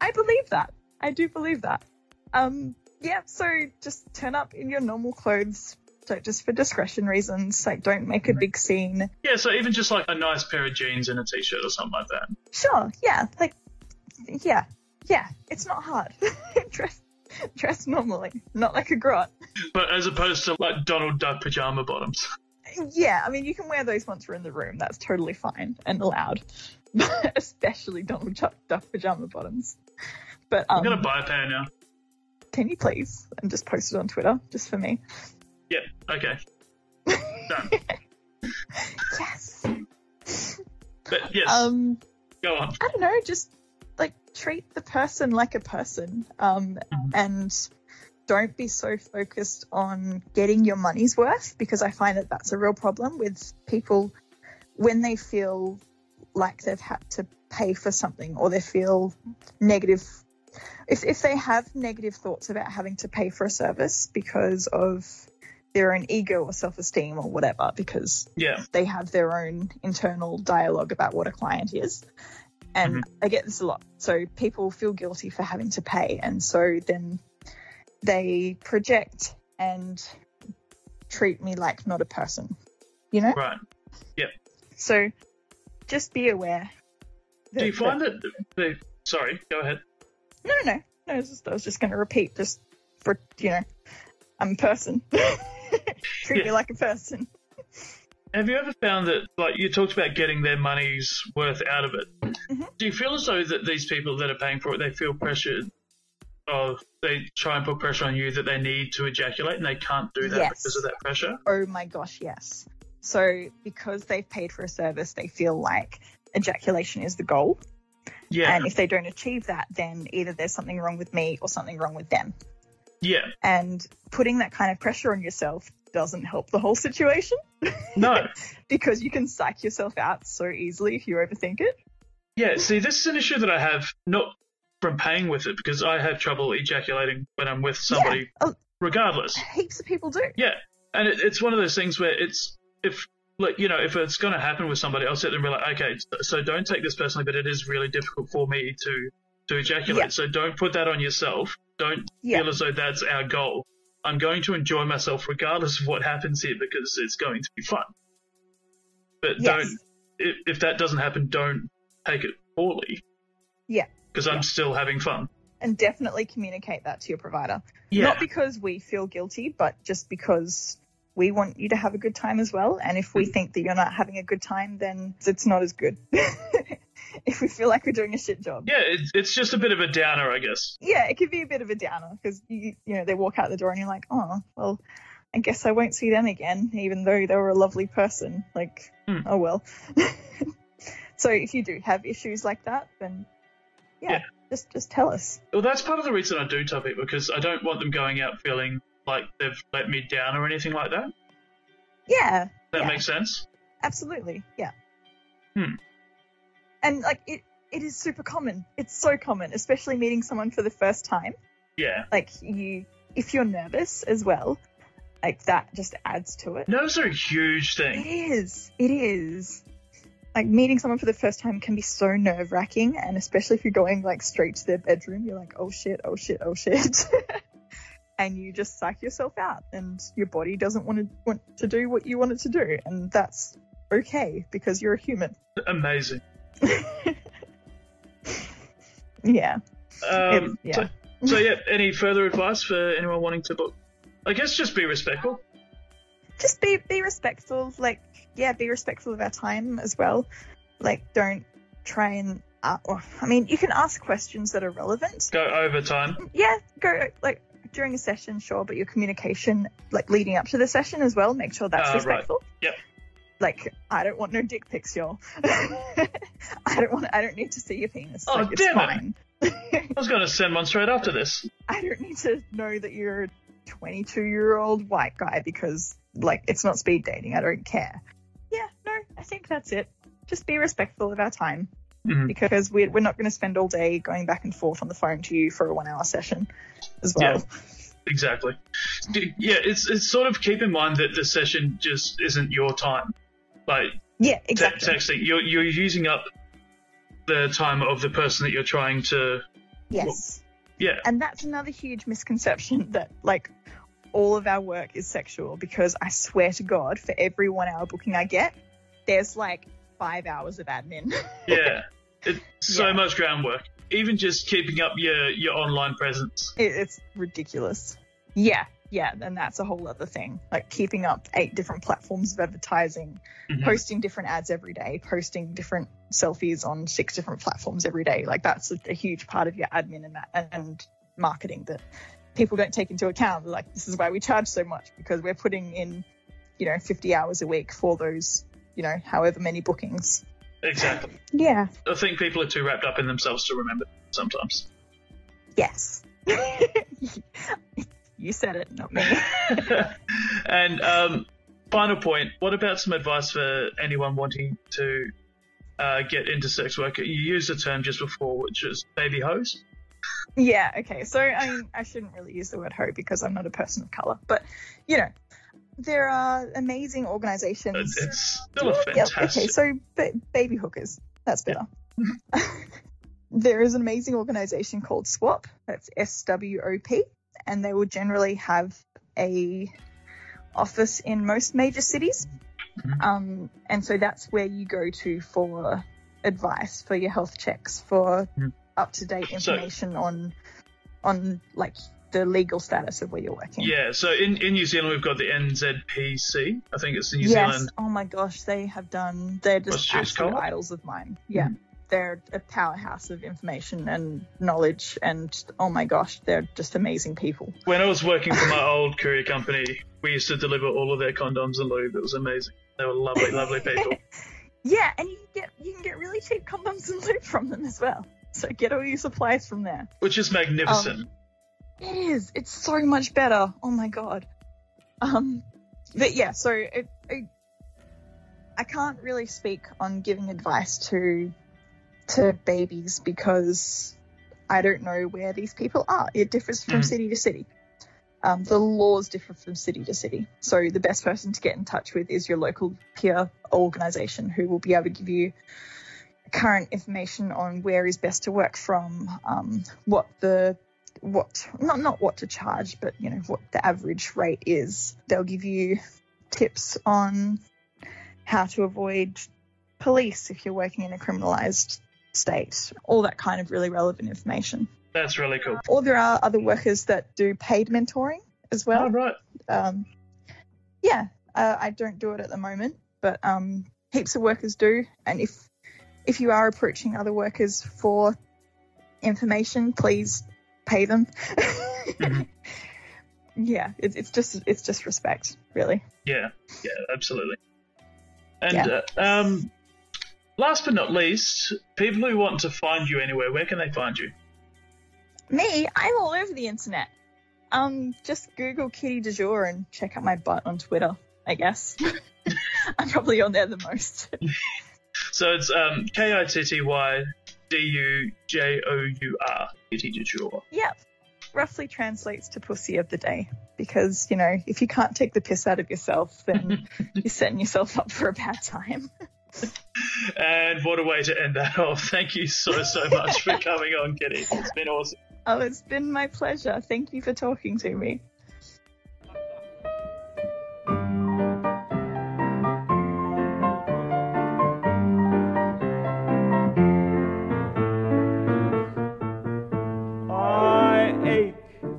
I believe that. I do believe that. Um, yeah, so just turn up in your normal clothes. So just for discretion reasons, like don't make a big scene. Yeah, so even just like a nice pair of jeans and a t shirt or something like that. Sure, yeah, like, yeah, yeah, it's not hard. <laughs> dress, dress normally, not like a grot. But as opposed to like Donald Duck pajama bottoms. Yeah, I mean, you can wear those once we're in the room. That's totally fine and allowed. <laughs> Especially Donald Duck, Duck pajama bottoms. But um, I'm gonna buy a pair now. can you please and just post it on Twitter just for me? Yep, okay. Done. <laughs> Yes. But yes, Um, go on. I don't know, just like treat the person like a person, um, Mhm. and don't be so focused on getting your money's worth because I find that that's a real problem with people when they feel like they've had to pay for something or they feel negative. If, if they have negative thoughts about having to pay for a service because of their own ego or self esteem or whatever, because Yeah, they have their own internal dialogue about what a client is. And mm-hmm. I get this a lot. So people feel guilty for having to pay. And so then they project and treat me like not a person, you know? right. Yeah. So just be aware. Do you that- find that the sorry, go ahead. No, no, no. no I was just, I was just going to repeat, just for, you know, I'm a person. <laughs> treat me like a person. have you ever found that, like you talked about getting their money's worth out of it? Mhm. Do you feel as though that these people that are paying for it, they feel pressured, of they try and put pressure on you that they need to ejaculate and they can't do that Yes. because of that pressure? Oh my gosh, yes. So because they've paid for a service, they feel like ejaculation is the goal. Yeah, And if they don't achieve that, then either there's something wrong with me or something wrong with them. yeah, And putting that kind of pressure on yourself doesn't help the whole situation <laughs> no, because you can psych yourself out so easily if you overthink it. yeah. See, this is an issue that I have not from paying with it because I have trouble ejaculating when I'm with somebody, Oh. regardless. Heaps of people do. Yeah, and it, it's one of those things where it's if like you know if it's going to happen with somebody, I'll sit there and be like, okay, so, don't take this personally, but it is really difficult for me to to ejaculate. Yeah. So don't put that on yourself. Don't Yeah. feel as though that's our goal. I'm going to enjoy myself regardless of what happens here because it's going to be fun. But Yes. don't if, if that doesn't happen, don't take it poorly. Yeah. Because I'm still having fun. And definitely communicate that to your provider. Yeah. Not because we feel guilty, but just because we want you to have a good time as well. And if we Mm. think that you're not having a good time, then it's not as good. <laughs> if we feel like we're doing a shit job. yeah, it's it's just a bit of a downer, I guess. Yeah, it could be a bit of a downer because you, you know, they walk out the door and you're like, oh, well, I guess I won't see them again, even though they were a lovely person. Like, Hmm. oh well. <laughs> so if you do have issues like that, then yeah, Yeah. just just tell us. Well, that's part of the reason I do tell people because I don't want them going out feeling like they've let me down or anything like that. Yeah, That Yeah. makes sense. absolutely. Yeah. Hmm. And like it, it is super common. It's so common, especially meeting someone for the first time. Yeah. Like you, if you're nervous as well, like that just adds to it. Nerves are a huge It thing. is. It is. Like meeting someone for the first time can be so nerve wracking, and especially if you're going like straight to their bedroom, you're like, oh shit, oh shit, oh shit. <laughs> and you just psych yourself out, and your body doesn't want to want to do what you want it to do, and that's okay because you're a human. Amazing. <laughs> Yeah. Um, yeah. So, so, yeah, any further advice for anyone wanting to book? I guess just be respectful. Just be be respectful. Like, yeah, be respectful of our time as well. Like, don't try and. Uh, or- I mean, you can ask questions that are relevant, Go over time. yeah, go like during a session, sure, but your communication, like leading up to the session as well, make sure that's right. respectful. Yep. Like, I don't want no dick pics, y'all. <laughs> I don't want. I don't need to see your penis. Oh, like, it's damn it. fine. I was going to send one straight after this. <laughs> I don't need to know that you're a 22 year old white guy because, like, it's not speed dating. I don't care. Yeah, no, I think that's it. Just be respectful of our time Mhm. because we're, we're not going to spend all day going back and forth on the phone to you for a one hour session as well. Exactly. Yeah, it's it's sort of keep in mind that the session just isn't your time. Like Yeah, te- exactly. texting, you're you're using up the time of the person that you're trying to. Yes. Yeah, And that's another huge misconception <laughs> that, like, all of our work is sexual because I swear to God, for every one hour booking I get, there's like five hours of admin. <laughs> yeah. It's so Yeah. much groundwork. Even just keeping up your your online presence. It, it's ridiculous. Yeah, yeah, and that's a whole other thing. Like keeping up eight different platforms of advertising, Mhm. posting different ads every day, posting different selfies on six different platforms every day. Like that's a, a huge part of your admin and and marketing that people don't take into account. Like this is why we charge so much because we're putting in, you know, 50 hours a week for those, you know, however many bookings. Exactly. Yeah. I think people are too wrapped up in themselves to remember sometimes. Yes. <laughs> you said it, not me. <laughs> and um, final point: What about some advice for anyone wanting to uh, get into sex work? You used a term just before, which is baby hose. Yeah, okay. So I mean, I shouldn't really use the word hoe because I'm not a person of color, but you know, there are amazing organizations. It's still fantastic. okay, so ba- baby hookers. That's better. <laughs> there is an amazing organization called SWOP. That's S W O P, and they will generally have a office in most major cities. Mhm. Um, and so that's where you go to for advice, for your health checks, for Mhm. up to date So- information on on like the legal status of where you're working. Yeah, so in, in New Zealand we've got the NZPC. I think it's the New yes. Zealand. Oh my gosh, they have done. They're just absolute idols of mine. Yeah. They're a powerhouse of information and knowledge, and oh my gosh, they're just amazing people. When I was working for my old courier company, we used to deliver all of their condoms and lube. It was amazing. They were lovely, lovely <laughs> people. Yeah, and you can get you can get really cheap condoms and lube from them as well. So get all your supplies from there. Which is magnificent. Um, It is. It's so much better. Oh my god. Um, but yeah. So it, it, I can't really speak on giving advice to to babies because I don't know where these people are. It differs from Mhm. city to city. Um, the laws differ from city to city. So the best person to get in touch with is your local peer organization who will be able to give you current information on where is best to work from, um, what the what not not what to charge, but you know what the average rate is. They'll give you tips on how to avoid police if you're working in a criminalized state, all that kind of really relevant information. That's really cool. Or there are other workers that do paid mentoring as well oh, right. um, yeah, uh, I don't do it at the moment, but um, heaps of workers do. And if if you are approaching other workers for information, please pay them. Mhm. <laughs> Yeah, it's it's just it's just respect, really. Yeah, yeah, absolutely. And Yeah. uh, um, last but not least, people who want to find you anywhere, where can they find you? Me, I'm all over the internet. Um, just Google Kitty du jour and check out my butt on Twitter. I guess <laughs> <laughs> I'm probably on there the most. So it's um, K I T T Y D U J O U R, Kitty du jour. Yep. Roughly translates to pussy of the day. Because, you know, if you can't take the piss out of yourself, then <laughs> you're setting yourself up for a bad time. And what a way to end that off. Thank you so, so much for <laughs> coming on, Kitty. It's been awesome. Oh, it's been my pleasure. Thank you for talking to me.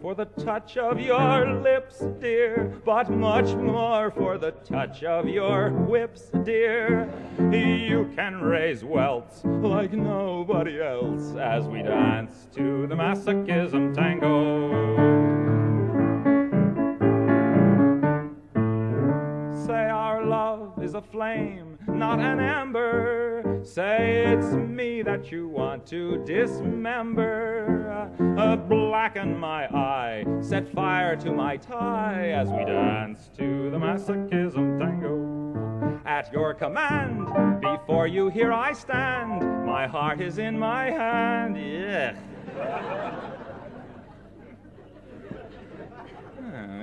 For the touch of your lips, dear, but much more for the touch of your whips, dear. You can raise welts like nobody else as we dance to the masochism tango. Say our love is a flame, not an ember. Say it's me that you want to dismember. Uh, blacken my eye, set fire to my tie as we dance to the masochism tango. At your command, before you here I stand. My heart is in my hand. Yeah. <laughs>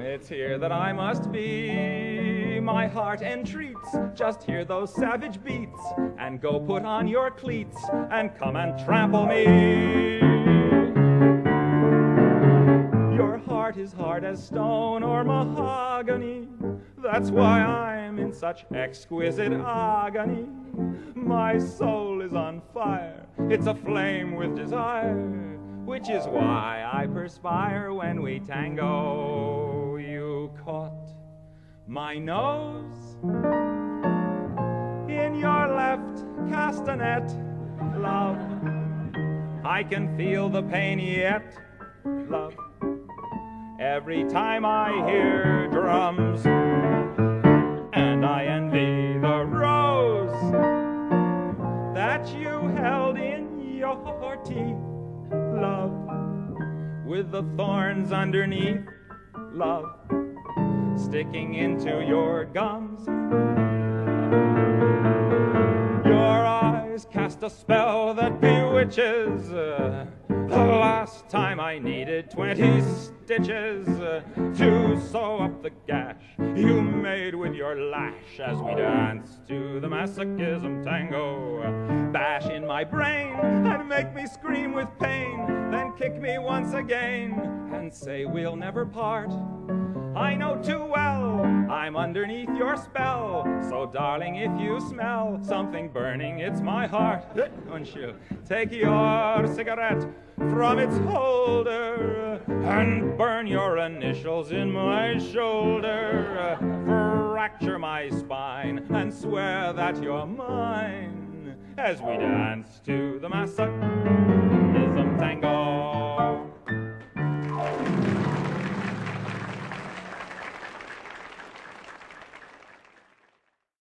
It's here that I must be. My heart entreats. Just hear those savage beats. And go put on your cleats and come and trample me. Your heart is hard as stone or mahogany. That's why I'm in such exquisite agony. My soul is on fire. It's aflame with desire which is why I perspire when we tango. You caught my nose in your left castanet, love. I can feel the pain yet, love. Every time I hear drums, and I envy the rose that you held in your teeth love, with the thorns underneath, love, sticking into your gums. Your eyes cast a spell that bewitches. Uh, the last time I needed 20 stitches uh, to sew up the gash you made with your lash as we danced to the masochism tango. Bash in my brain and make me scream with pain, then kick me once again and say we'll never part. I know too well I'm underneath your spell. So, darling, if you smell something burning, it's my heart. <laughs> Won't you take your cigarette from its holder and burn your initials in my shoulder? Fracture my spine and swear that you're mine as we dance to the masochism tango.